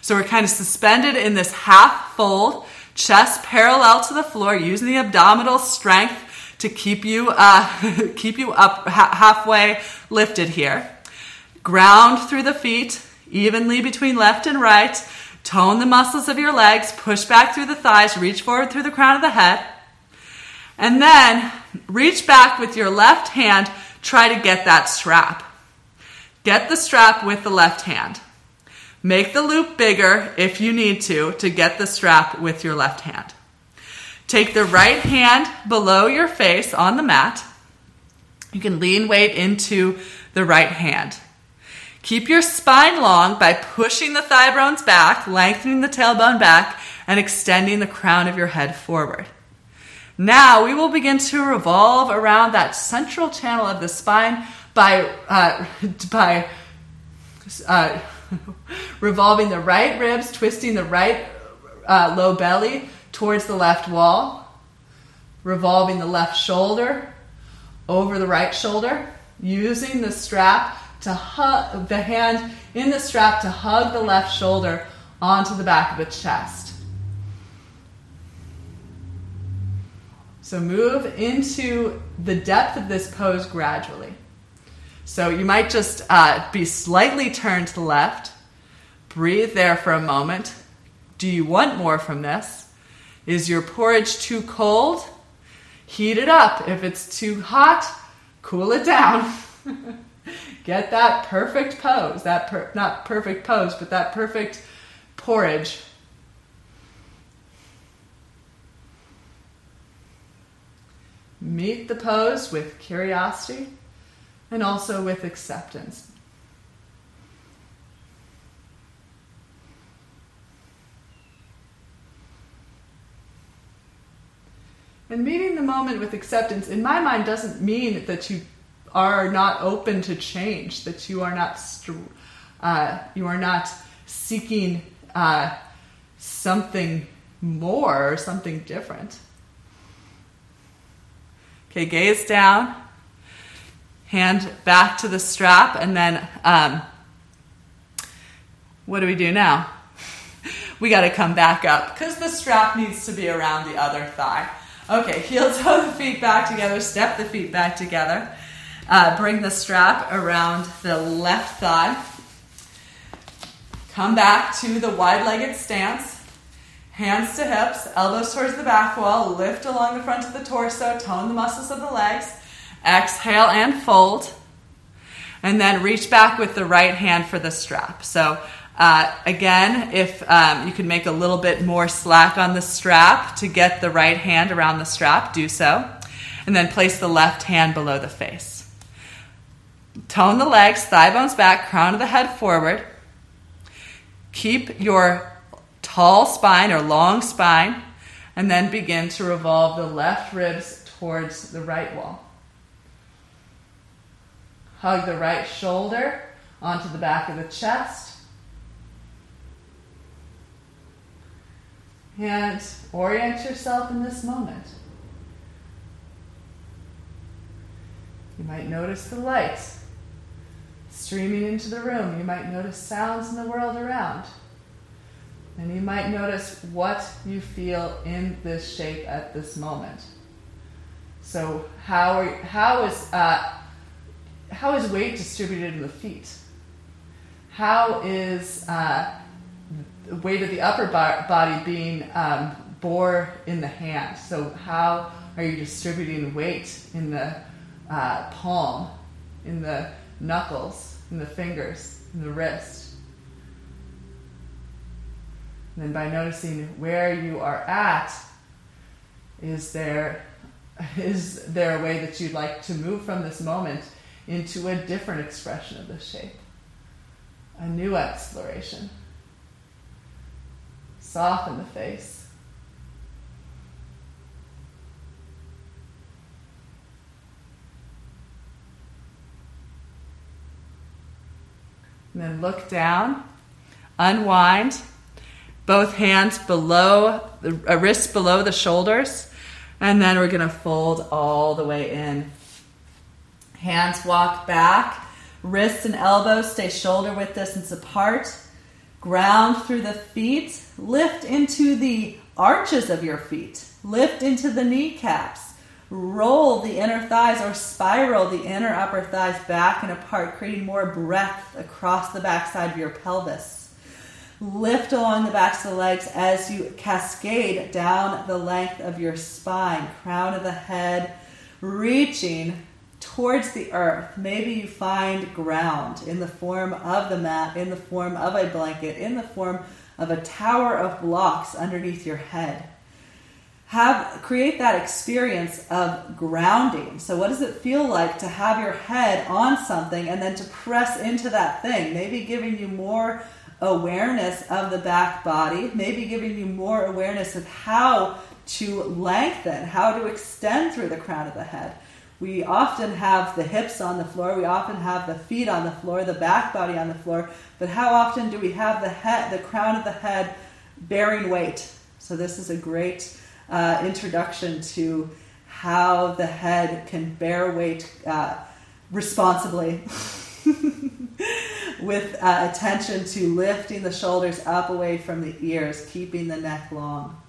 So we're kind of suspended in this half fold, chest parallel to the floor, using the abdominal strength to keep you uh, keep you up ha- halfway lifted here. Ground through the feet evenly between left and right. Tone the muscles of your legs. Push back through the thighs. Reach forward through the crown of the head. And then reach back with your left hand. Try to get that strap. Get the strap with the left hand. Make the loop bigger if you need to to get the strap with your left hand. Take the right hand below your face on the mat. You can lean weight into the right hand. Keep your spine long by pushing the thigh bones back, lengthening the tailbone back, and extending the crown of your head forward. Now we will begin to revolve around that central channel of the spine by, uh, by uh, revolving the right ribs, twisting the right uh, low belly towards the left wall, revolving the left shoulder, over the right shoulder, using the strap to hug the hand in the strap to hug the left shoulder onto the back of the chest. So move into the depth of this pose gradually. So you might just uh, be slightly turned to the left. Breathe there for a moment. Do you want more from this? Is your porridge too cold? Heat it up. If it's too hot, cool it down. Get that perfect pose, that per- not perfect pose, but that perfect porridge. Meet the pose with curiosity and also with acceptance. And meeting the moment with acceptance, in my mind, doesn't mean that you are not open to change, that you are not uh, you are not seeking uh, something more or something different. Okay, gaze down, hand back to the strap, and then um, what do we do now? we got to come back up because the strap needs to be around the other thigh. Okay, heel toe the feet back together, step the feet back together. Uh, bring the strap around the left thigh. Come back to the wide legged stance. Hands to hips, elbows towards the back wall, lift along the front of the torso, tone the muscles of the legs. Exhale and fold. And then reach back with the right hand for the strap. So uh, again, if um, you can make a little bit more slack on the strap to get the right hand around the strap, do so. And then place the left hand below the face. Tone the legs, thigh bones back, crown of the head forward. Keep your tall spine or long spine, and then begin to revolve the left ribs towards the right wall. Hug the right shoulder onto the back of the chest. And orient yourself in this moment. You might notice the lights streaming into the room. You might notice sounds in the world around. And you might notice what you feel in this shape at this moment. So, how, are, how, is, uh, how is weight distributed in the feet? How is uh, the weight of the upper body being um, bore in the hand. So, how are you distributing weight in the uh, palm, in the knuckles, in the fingers, in the wrist? And then, by noticing where you are at, is there is there a way that you'd like to move from this moment into a different expression of this shape, a new exploration? Soften the face. And then look down, unwind, both hands below, the uh, wrists below the shoulders, and then we're to fold all the way in. Hands walk back, wrists and elbows stay shoulder width distance apart. Ground through the feet, lift into the arches of your feet, lift into the kneecaps, roll the inner thighs or spiral the inner upper thighs back and apart, creating more breadth across the backside of your pelvis. Lift along the backs of the legs as you cascade down the length of your spine, crown of the head, reaching towards the earth. Maybe you find ground in the form of the mat, in the form of a blanket, in the form of a tower of blocks underneath your head. Have create that experience of grounding. So what does it feel like to have your head on something and then to press into that thing? Maybe giving you more awareness of the back body, maybe giving you more awareness of how to lengthen, how to extend through the crown of the head. We often have the hips on the floor, we often have the feet on the floor, the back body on the floor, but how often do we have the head, the crown of the head bearing weight? So this is a great uh, introduction to how the head can bear weight uh, responsibly. with uh, attention to lifting the shoulders up away from the ears, keeping the neck long.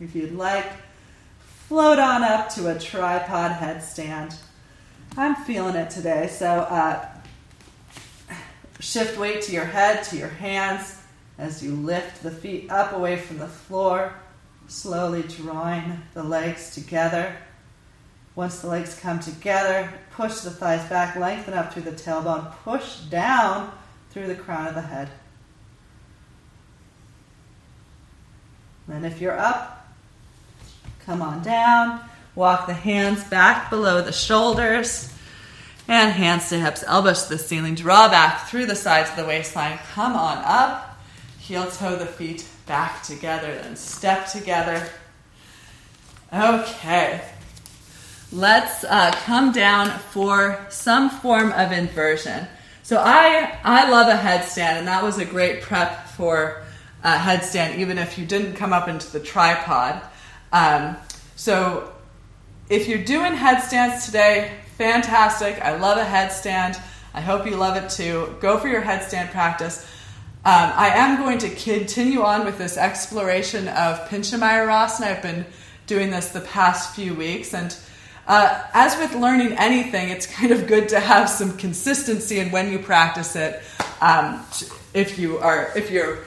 If you'd like, float on up to a tripod headstand. I'm feeling it today, so uh, shift weight to your head, to your hands as you lift the feet up away from the floor, slowly drawing the legs together. Once the legs come together, push the thighs back, lengthen up through the tailbone, push down through the crown of the head. And if you're up, come on down. Walk the hands back below the shoulders and hands to hips, elbows to the ceiling. Draw back through the sides of the waistline. Come on up. Heel toe the feet back together, then step together. Okay. Let's uh, come down for some form of inversion. So I I love a headstand, and that was a great prep for a headstand, even if you didn't come up into the tripod. Um, so if you're doing headstands today, fantastic. I love a headstand. I hope you love it too. Go for your headstand practice. Um, I am going to continue on with this exploration of Pincha Mayurasana. I've been doing this the past few weeks, and uh, as with learning anything, it's kind of good to have some consistency in when you practice it. Um, if you are, if you're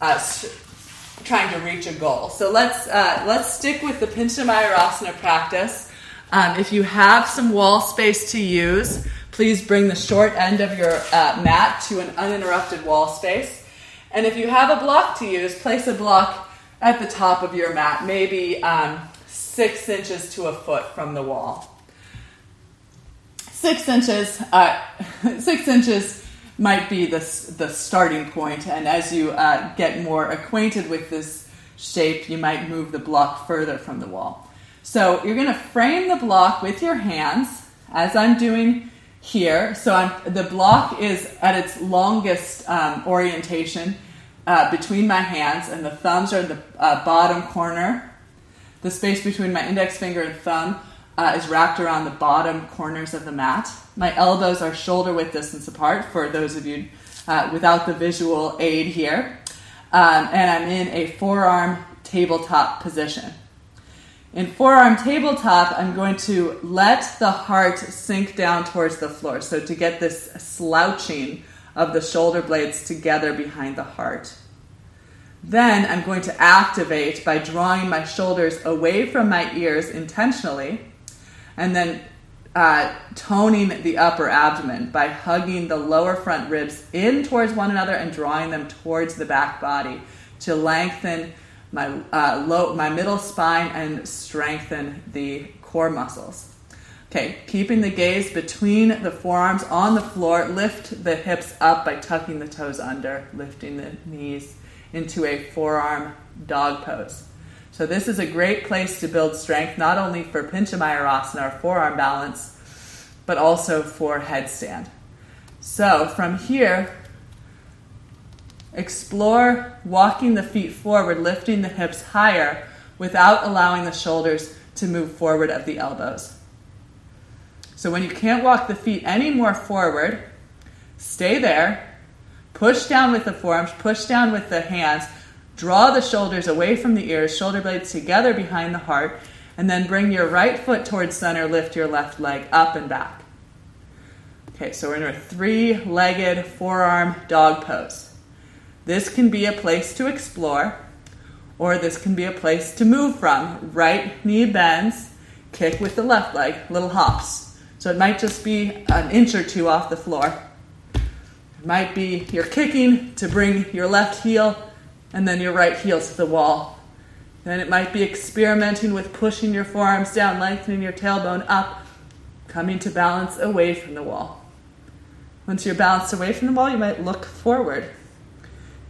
uh, trying to reach a goal, so let's uh, let's stick with the Pincha Mayurasana practice. Um, if you have some wall space to use, please bring the short end of your uh, mat to an uninterrupted wall space. And if you have a block to use, place a block at the top of your mat, maybe um, six inches to a foot from the wall. Six inches, uh, six inches might be the, the starting point, and as you uh, get more acquainted with this shape, you might move the block further from the wall. So you're going to frame the block with your hands, as I'm doing here. So I'm, the block is at its longest um, orientation uh, between my hands, and the thumbs are in the uh, bottom corner the space between my index finger and thumb uh, is wrapped around the bottom corners of the mat. My elbows are shoulder width distance apart for those of you uh, without the visual aid here. Um, and I'm in a forearm tabletop position. In forearm tabletop, I'm going to let the heart sink down towards the floor. So to get this slouching of the shoulder blades together behind the heart. Then I'm going to activate by drawing my shoulders away from my ears intentionally, and then uh, toning the upper abdomen by hugging the lower front ribs in towards one another and drawing them towards the back body to lengthen my, uh, low, my middle spine and strengthen the core muscles. Okay, keeping the gaze between the forearms on the floor, lift the hips up by tucking the toes under, lifting the knees into a forearm dog pose. So this is a great place to build strength, not only for Pincha Mayurasana or forearm balance, but also for headstand. So from here, explore walking the feet forward, lifting the hips higher without allowing the shoulders to move forward of the elbows. So when you can't walk the feet any more forward, stay there Push down with the forearms, push down with the hands. Draw the shoulders away from the ears, shoulder blades together behind the heart, and then bring your right foot towards center, lift your left leg up and back. Okay, so we're in a three legged forearm dog pose. This can be a place to explore, or this can be a place to move from. Right knee bends, kick with the left leg, little hops. So it might just be an inch or two off the floor It might be you're kicking to bring your left heel and then your right heel to the wall. Then it might be experimenting with pushing your forearms down, lengthening your tailbone up, coming to balance away from the wall. Once you're balanced away from the wall, you might look forward.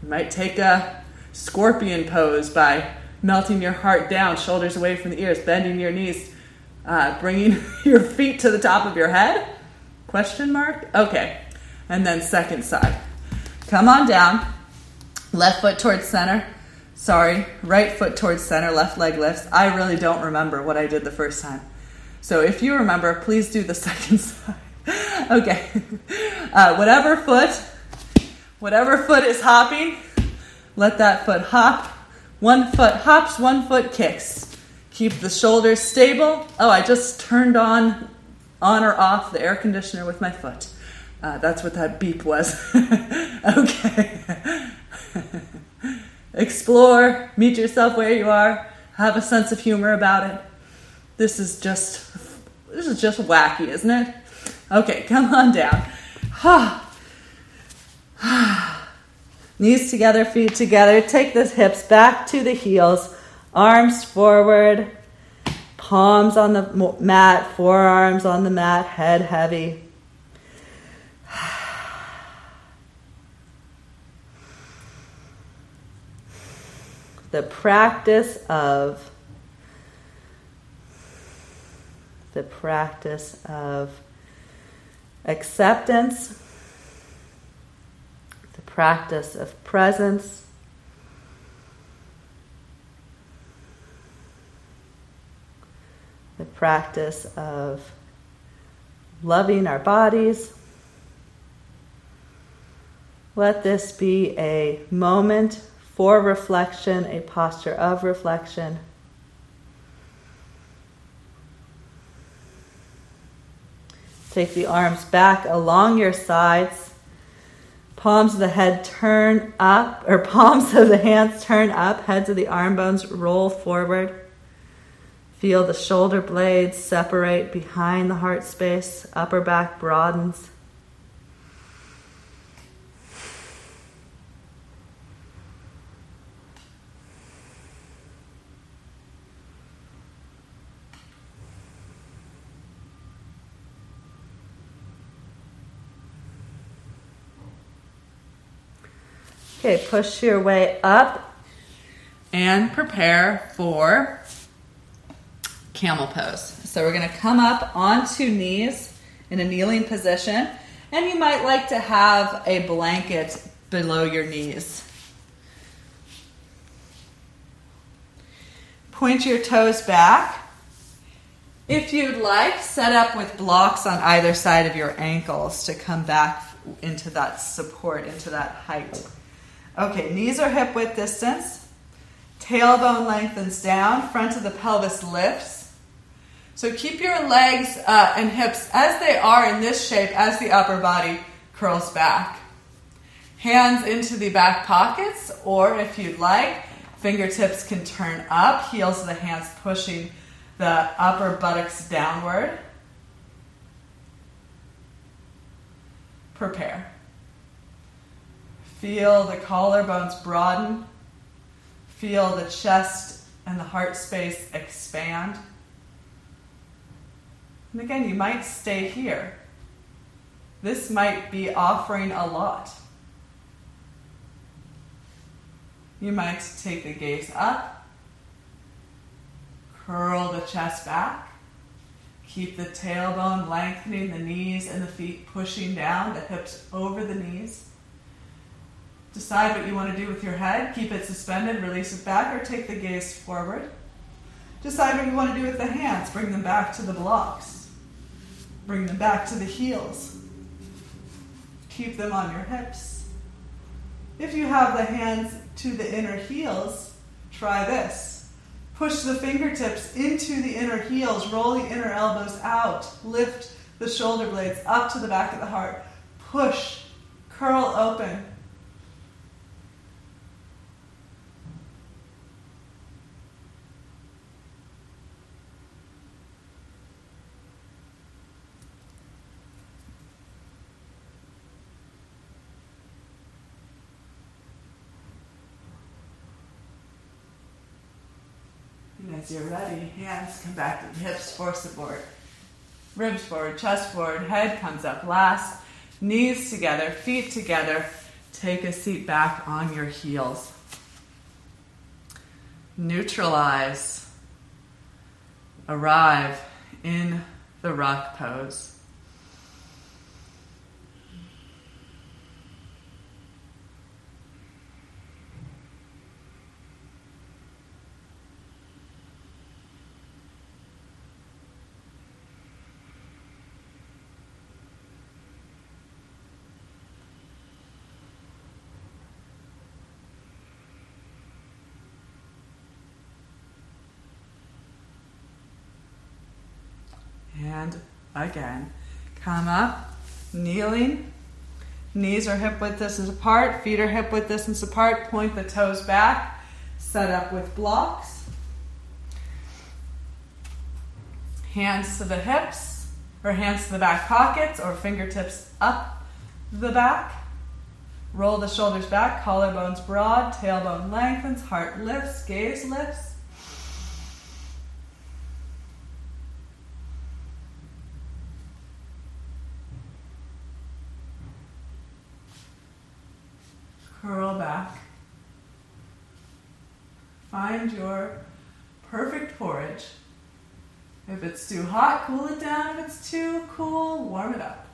You might take a scorpion pose by melting your heart down, shoulders away from the ears, bending your knees, uh, bringing your feet to the top of your head. Question mark? Okay and then second side. Come on down. Left foot towards center. Sorry, right foot towards center, left leg lifts. I really don't remember what I did the first time. So if you remember, please do the second side. okay. Uh, whatever foot, whatever foot is hopping, let that foot hop. One foot hops, one foot kicks. Keep the shoulders stable. Oh, I just turned on, on or off the air conditioner with my foot. Uh, that's what that beep was. okay. Explore, meet yourself where you are, have a sense of humor about it. This is just this is just wacky, isn't it? Okay, come on down. Knees together, feet together. Take the hips back to the heels, arms forward, palms on the mat, forearms on the mat, head heavy. The practice of the practice of acceptance, the practice of presence. The practice of loving our bodies. Let this be a moment for reflection, a posture of reflection. Take the arms back along your sides. Palms of the head turn up, or palms of the hands turn up. Heads of the arm bones roll forward. Feel the shoulder blades separate behind the heart space. Upper back broadens. Okay, push your way up and prepare for camel pose. So we're going to come up onto knees in a kneeling position, and you might like to have a blanket below your knees. Point your toes back. If you'd like, set up with blocks on either side of your ankles to come back into that support, into that height. Okay, knees are hip width distance. Tailbone lengthens down. Front of the pelvis lifts. So keep your legs uh, and hips as they are in this shape as the upper body curls back. Hands into the back pockets, or if you'd like, fingertips can turn up, heels of the hands pushing the upper buttocks downward. Prepare. Feel the collarbones broaden. Feel the chest and the heart space expand. And again, you might stay here. This might be offering a lot. You might take the gaze up, curl the chest back, keep the tailbone lengthening, the knees and the feet pushing down, the hips over the knees. Decide what you want to do with your head. Keep it suspended, release it back, or take the gaze forward. Decide what you want to do with the hands. Bring them back to the blocks. Bring them back to the heels. Keep them on your hips. If you have the hands to the inner heels, try this. Push the fingertips into the inner heels, roll the inner elbows out, lift the shoulder blades up to the back of the heart. Push, curl open, as you're ready, hands come back to the hips, the board. Ribs forward, chest forward, head comes up last, knees together, feet together. Take a seat back on your heels. Neutralize. Arrive in the rock pose. And again, come up, kneeling. Knees are hip width distance apart, feet are hip width distance apart. Point the toes back, set up with blocks. Hands to the hips, or hands to the back pockets, or fingertips up the back. Roll the shoulders back, collarbones broad, tailbone lengthens, heart lifts, gaze lifts. Curl back. Find your perfect porridge. If it's too hot, cool it down. If it's too cool, warm it up.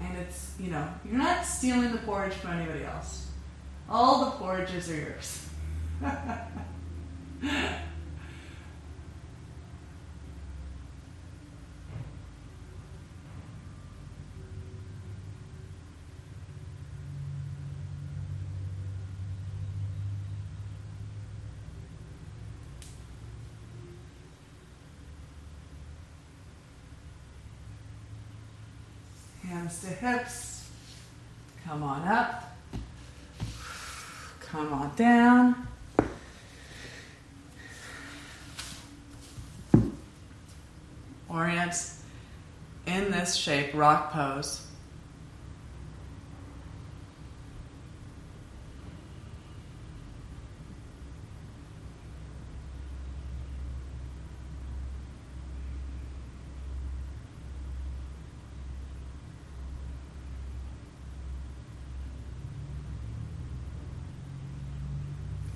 And it's, you know, you're not stealing the porridge from anybody else. All the porridges are yours. Hands to hips. Come on up. Come on down. Orient in this shape, rock pose.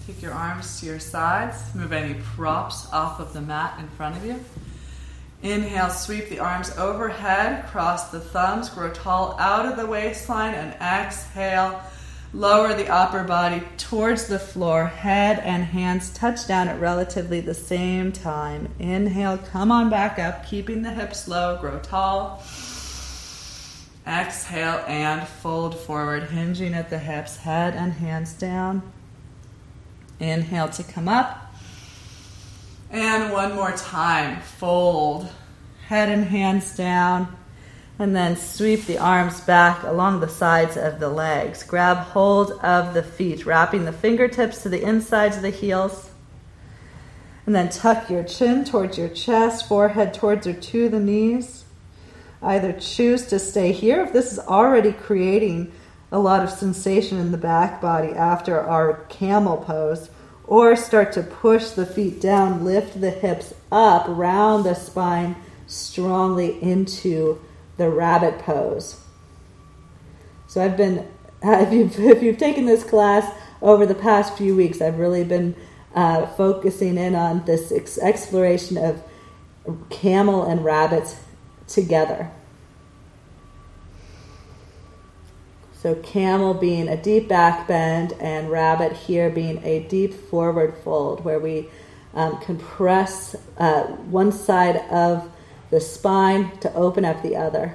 Take your arms to your sides. Move any props off of the mat in front of you. Inhale, sweep the arms overhead, cross the thumbs, grow tall out of the waistline, and exhale, lower the upper body towards the floor. Head and hands touch down at relatively the same time. Inhale, come on back up, keeping the hips low, grow tall. Exhale and fold forward, hinging at the hips, head and hands down. Inhale to come up. And one more time. Fold. Head and hands down. And then sweep the arms back along the sides of the legs. Grab hold of the feet, wrapping the fingertips to the insides of the heels. And then tuck your chin towards your chest, forehead towards or to the knees. Either choose to stay here if this is already creating a lot of sensation in the back body after our camel pose, or start to push the feet down, lift the hips up, round the spine strongly into the rabbit pose. So I've been, if you've, if you've taken this class over the past few weeks, I've really been uh, focusing in on this ex- exploration of camel and rabbits together. So, camel being a deep back bend, and rabbit here being a deep forward fold, where we um, compress uh, one side of the spine to open up the other.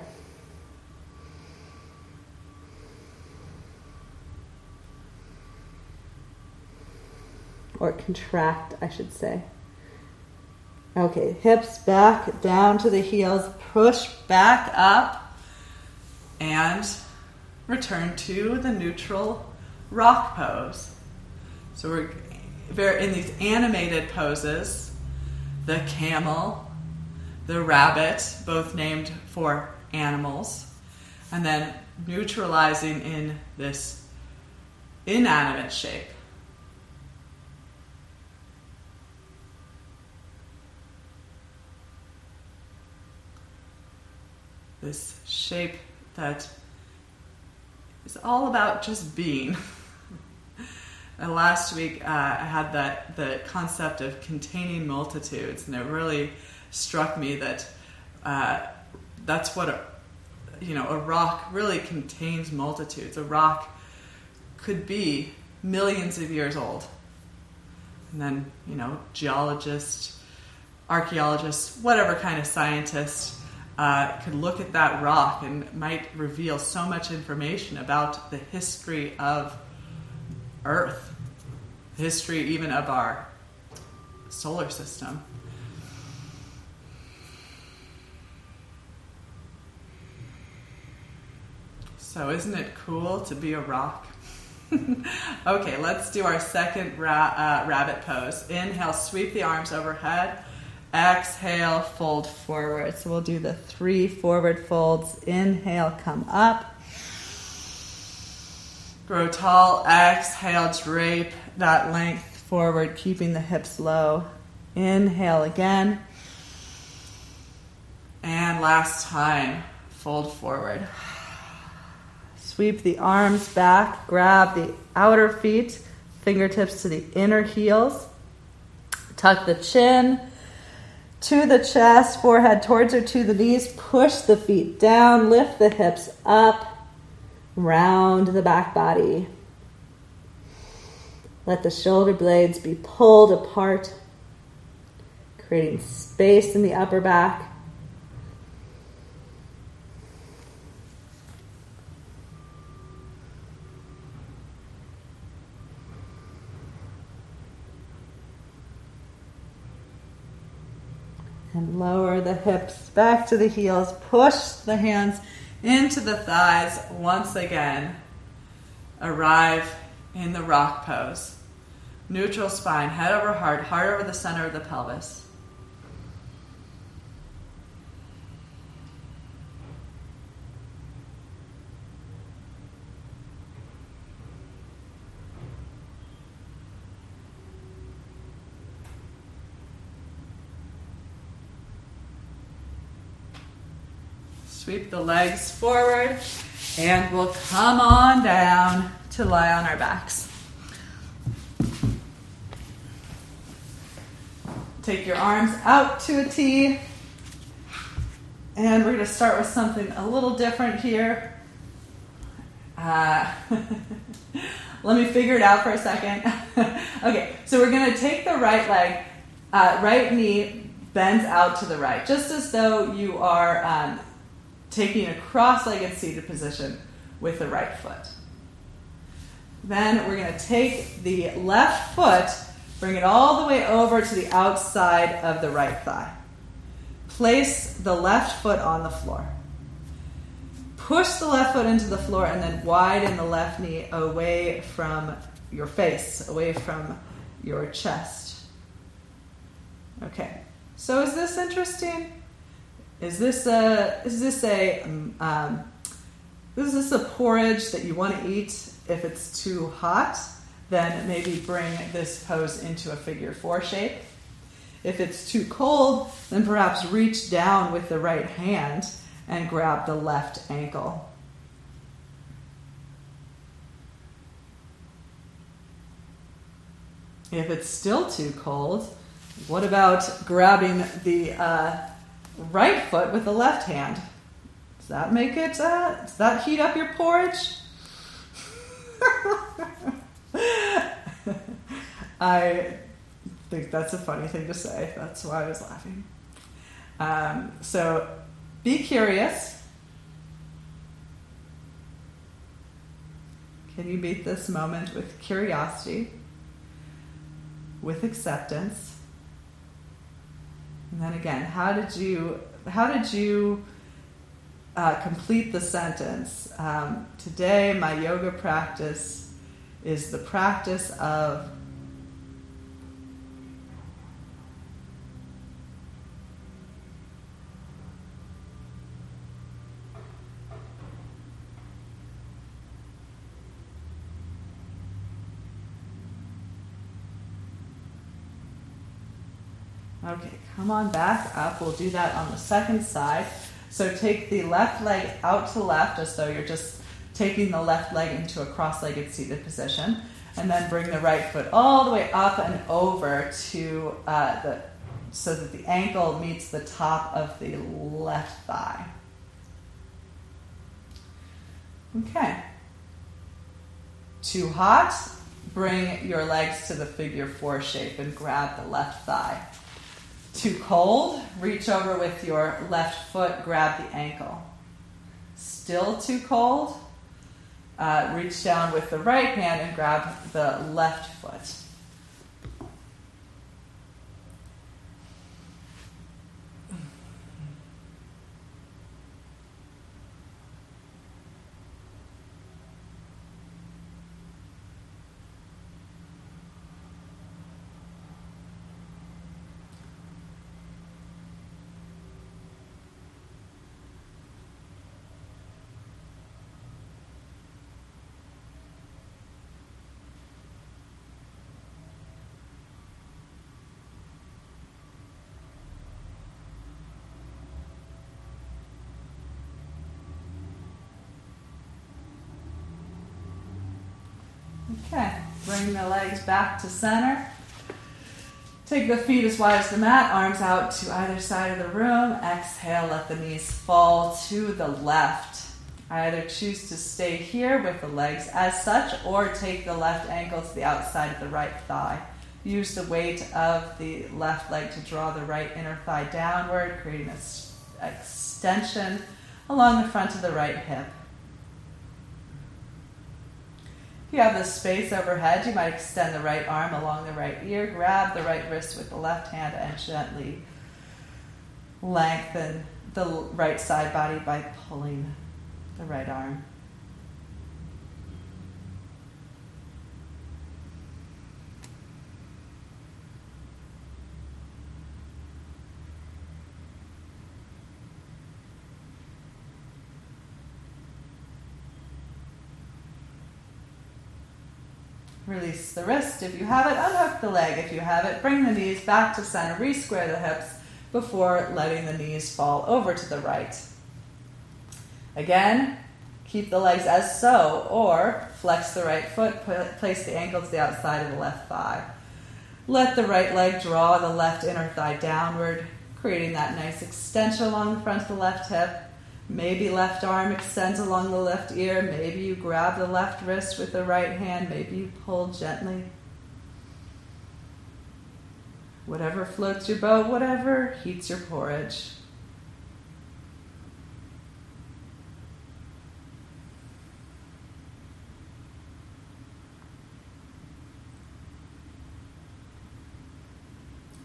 Or contract, I should say. Okay, hips back down to the heels, push back up, and return to the neutral rock pose. So we're very in these animated poses, the camel, the rabbit, both named for animals, and then neutralizing in this inanimate shape. This shape that is all about just being. and last week uh, I had that the concept of containing multitudes, and it really struck me that uh, that's what a you know a rock really contains multitudes. A rock could be millions of years old, and then you know geologists, archaeologists, whatever kind of scientists uh, could look at that rock and might reveal so much information about the history of Earth, history even of our solar system. So, isn't it cool to be a rock? okay, let's do our second ra- uh, rabbit pose. Inhale, sweep the arms overhead. Exhale, fold forward. So we'll do the three forward folds. Inhale, come up. Grow tall. Exhale, drape that length forward, keeping the hips low. Inhale again. And last time, fold forward. Sweep the arms back, grab the outer feet, fingertips to the inner heels. Tuck the chin to the chest, forehead towards or to the knees. Push the feet down, lift the hips up, round the back body. Let the shoulder blades be pulled apart, creating space in the upper back. And lower the hips back to the heels. Push the hands into the thighs once again. Arrive in the rock pose. Neutral spine, head over heart, heart over the center of the pelvis. Sweep the legs forward and we'll come on down to lie on our backs. Take your arms out to a T. And we're going to start with something a little different here. Uh, let me figure it out for a second. okay, so we're going to take the right leg, uh, right knee bends out to the right, just as though you are um, taking a cross legged seated position with the right foot. Then we're going to take the left foot, bring it all the way over to the outside of the right thigh. Place the left foot on the floor. Push the left foot into the floor and then widen the left knee away from your face, away from your chest. Okay, so is this interesting? Is this a is this a um, is this a porridge that you want to eat if it's too hot? Then maybe bring this pose into a figure four shape. If it's too cold, then perhaps reach down with the right hand and grab the left ankle. If it's still too cold, what about grabbing the uh, right foot with the left hand. Does that make it, uh, does that heat up your porridge? I think that's a funny thing to say. That's why I was laughing. Um, so be curious. Can you meet this moment with curiosity, with acceptance? And then again, how did you how did you uh, complete the sentence? Um, today, my yoga practice is the practice of Okay, come on back up. We'll do that on the second side. So take the left leg out to left as though you're just taking the left leg into a cross legged seated position. And then bring the right foot all the way up and over to uh, the so that the ankle meets the top of the left thigh. Okay. Too hot? Bring your legs to the figure four shape and grab the left thigh Too cold, reach over with your left foot, grab the ankle. Still too cold, uh, reach down with the right hand and grab the left foot. Okay, bring the legs back to center. Take the feet as wide as the mat, arms out to either side of the room. Exhale, let the knees fall to the left. I either choose to stay here with the legs as such or take the left ankle to the outside of the right thigh. Use the weight of the left leg to draw the right inner thigh downward, creating an extension along the front of the right hip you have the space overhead, you might extend the right arm along the right ear, grab the right wrist with the left hand, and gently lengthen the right side body by pulling the right arm. Release the wrist if you have it. Unhook the leg if you have it. Bring the knees back to center. Re-square the hips before letting the knees fall over to the right. Again, keep the legs as so, or flex the right foot, place the ankle to the outside of the left thigh. Let the right leg draw the left inner thigh downward, creating that nice extension along the front of the left hip. Maybe left arm extends along the left ear. Maybe you grab the left wrist with the right hand. Maybe you pull gently. Whatever floats your boat, whatever heats your porridge.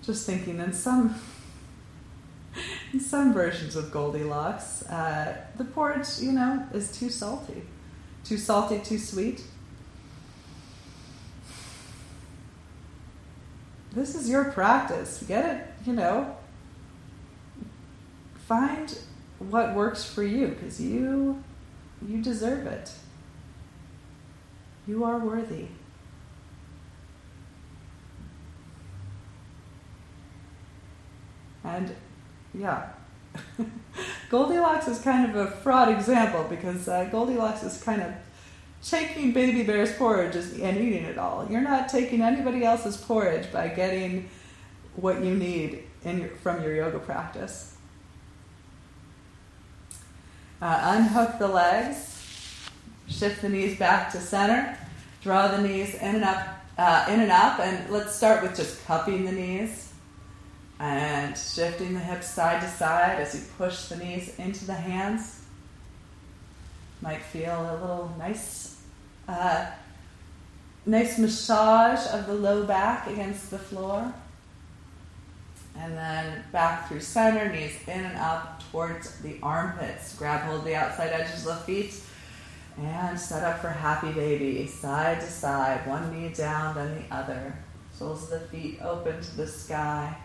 Just thinking in some some versions of Goldilocks, uh, the porridge, you know, is too salty. Too salty, too sweet. This is your practice. Get it, you know. Find what works for you because you you deserve it. You are worthy. And yeah. Goldilocks is kind of a fraud example because uh, Goldilocks is kind of taking baby bear's porridge and eating it all. You're not taking anybody else's porridge by getting what you need your, from your yoga practice. Uh, unhook the legs, shift the knees back to center, draw the knees in and up, uh, in and up, and let's start with just cupping the knees and shifting the hips side to side as you push the knees into the hands. Might feel a little nice, uh, nice massage of the low back against the floor. And then back through center, knees in and up towards the armpits. Grab hold of the outside edges of the feet and set up for happy baby. Side to side, one knee down, then the other. Soles of the feet open to the sky.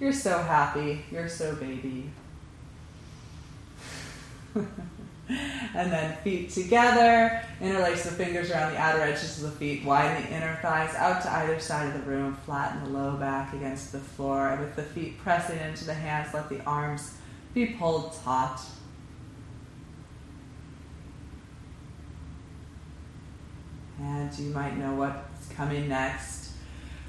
You're so happy. You're so baby. and then feet together. Interlace the fingers around the outer edges of the feet. Widen the inner thighs out to either side of the room. Flatten the low back against the floor. And with the feet pressing into the hands, let the arms be pulled taut. And you might know what's coming next.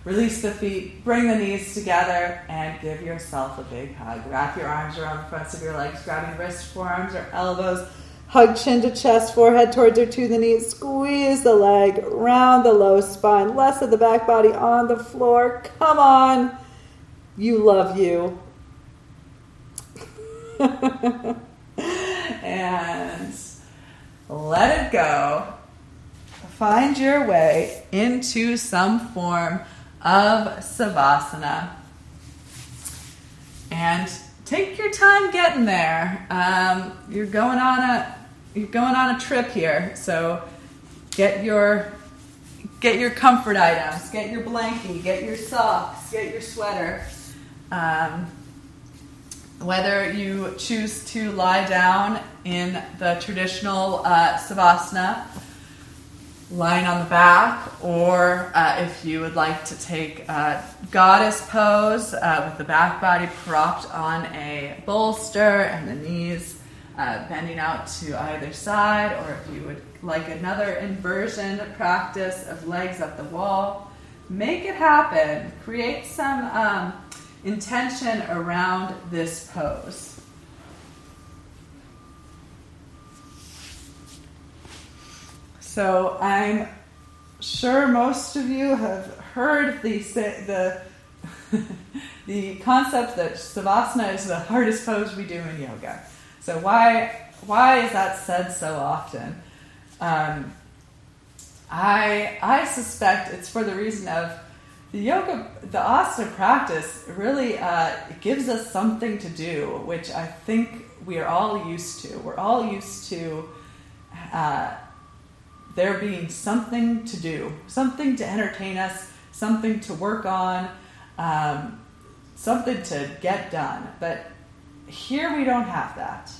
Release the feet, bring the knees together, and give yourself a big hug. Wrap your arms around the fronts of your legs, grabbing wrists, forearms, or elbows, Hug chin to chest, forehead towards or to the knees. Squeeze the leg, round the low spine, less of the back body on the floor. Come on. You love you. and let it go. Find your way into some form of savasana. And take your time getting there. Um, you're going on a you're going on a trip here, so get your get your comfort items, get your blankie, get your socks, get your sweater. Um, whether you choose to lie down in the traditional uh, savasana, lying on the back, or uh, if you would like to take a goddess pose uh, with the back body propped on a bolster and the knees uh, bending out to either side, or if you would like another inversion practice of legs up the wall, make it happen. Create some um, intention around this pose. So I'm sure most of you have heard the the the concept that savasana is the hardest pose we do in yoga. So why why is that said so often? Um, I I suspect it's for the reason of the yoga, the asana practice really uh, gives us something to do, which I think we are all used to. We're all used to uh, there being something to do, something to entertain us, something to work on, um, something to get done. But here we don't have that.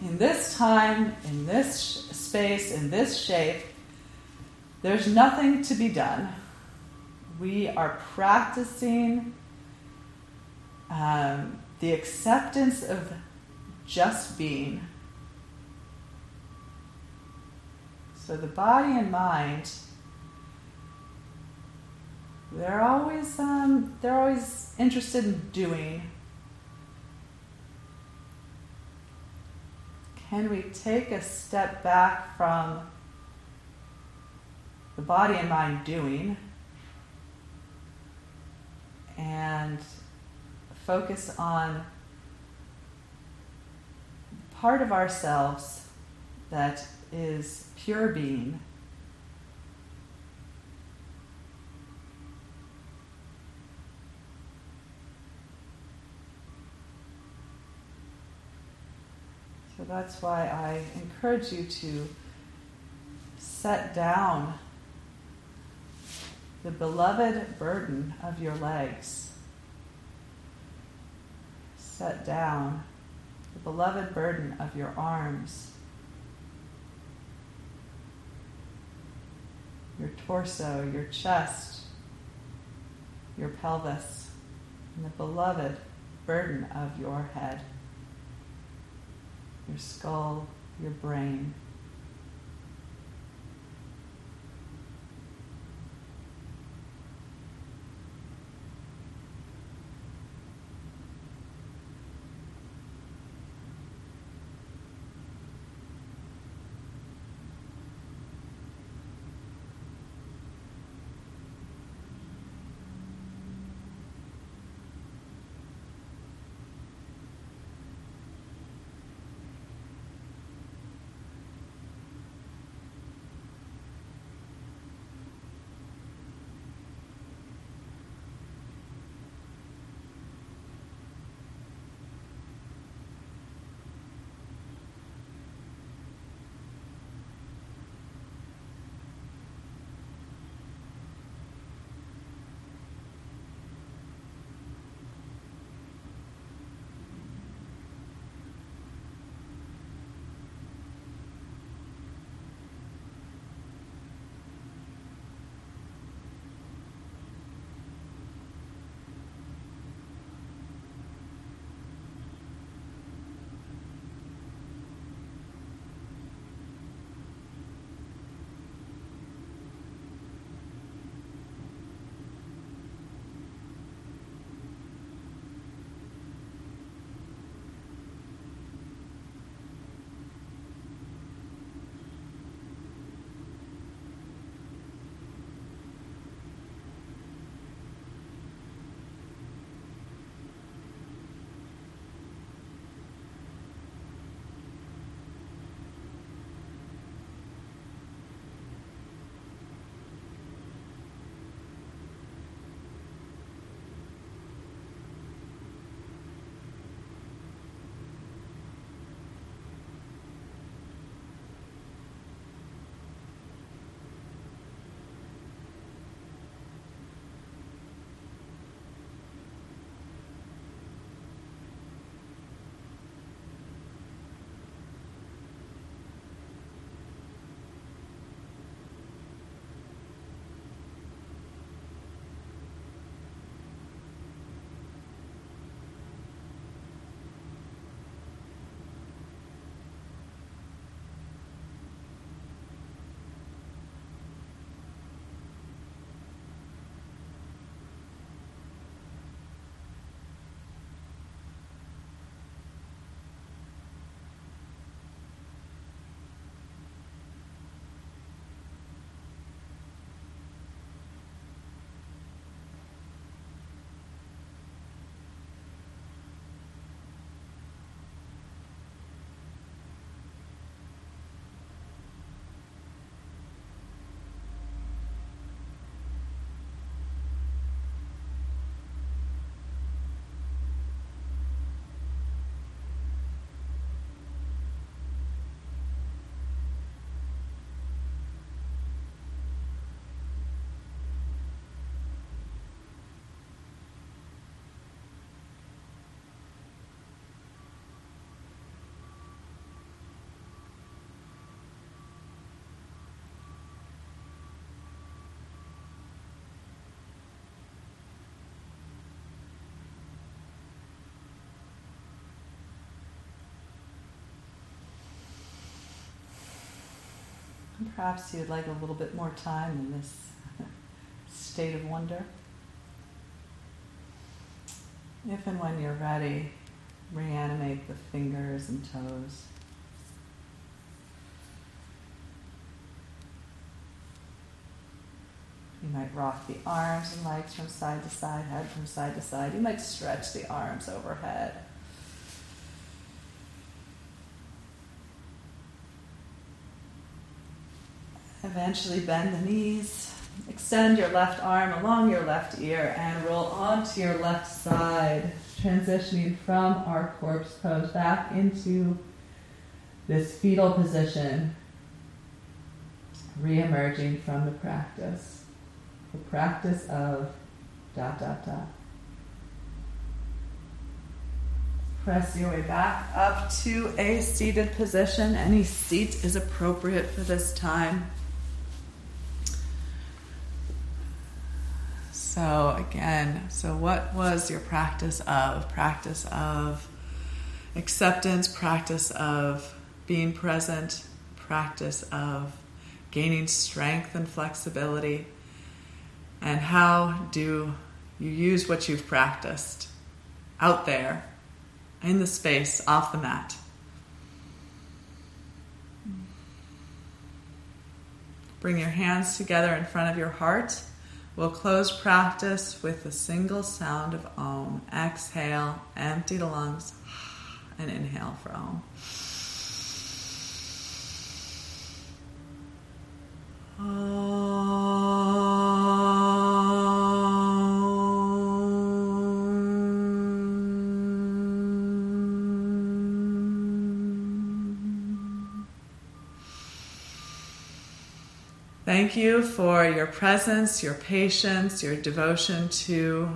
In this time, in this space, in this shape, there's nothing to be done. We are practicing um, the acceptance of just being So the body and mind, they're always um, they're always interested in doing. Can we take a step back from the body and mind doing and focus on part of ourselves that is pure being. So that's why I encourage you to set down the beloved burden of your legs. Set down the beloved burden of your arms. Your torso, your chest, your pelvis, and the beloved burden of your head, your skull, your brain. Perhaps you'd like a little bit more time in this state of wonder. If and when you're ready, reanimate the fingers and toes. You might rock the arms and legs from side to side, head from side to side. You might stretch the arms overhead. Eventually bend the knees. Extend your left arm along your left ear and roll onto your left side, transitioning from our corpse pose back into this fetal position, re emerging from the practice. The practice of dot dot dot. Press your way back up to a seated position. Any seat is appropriate for this time. So, again, so what was your practice of? Practice of acceptance, practice of being present, practice of gaining strength and flexibility. And how do you use what you've practiced out there in the space off the mat? Bring your hands together in front of your heart We'll close practice with a single sound of Om. Exhale, empty the lungs, and inhale for Om. Thank you for your presence, your patience, your devotion to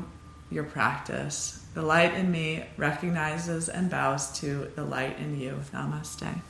your practice. The light in me recognizes and bows to the light in you. Namaste.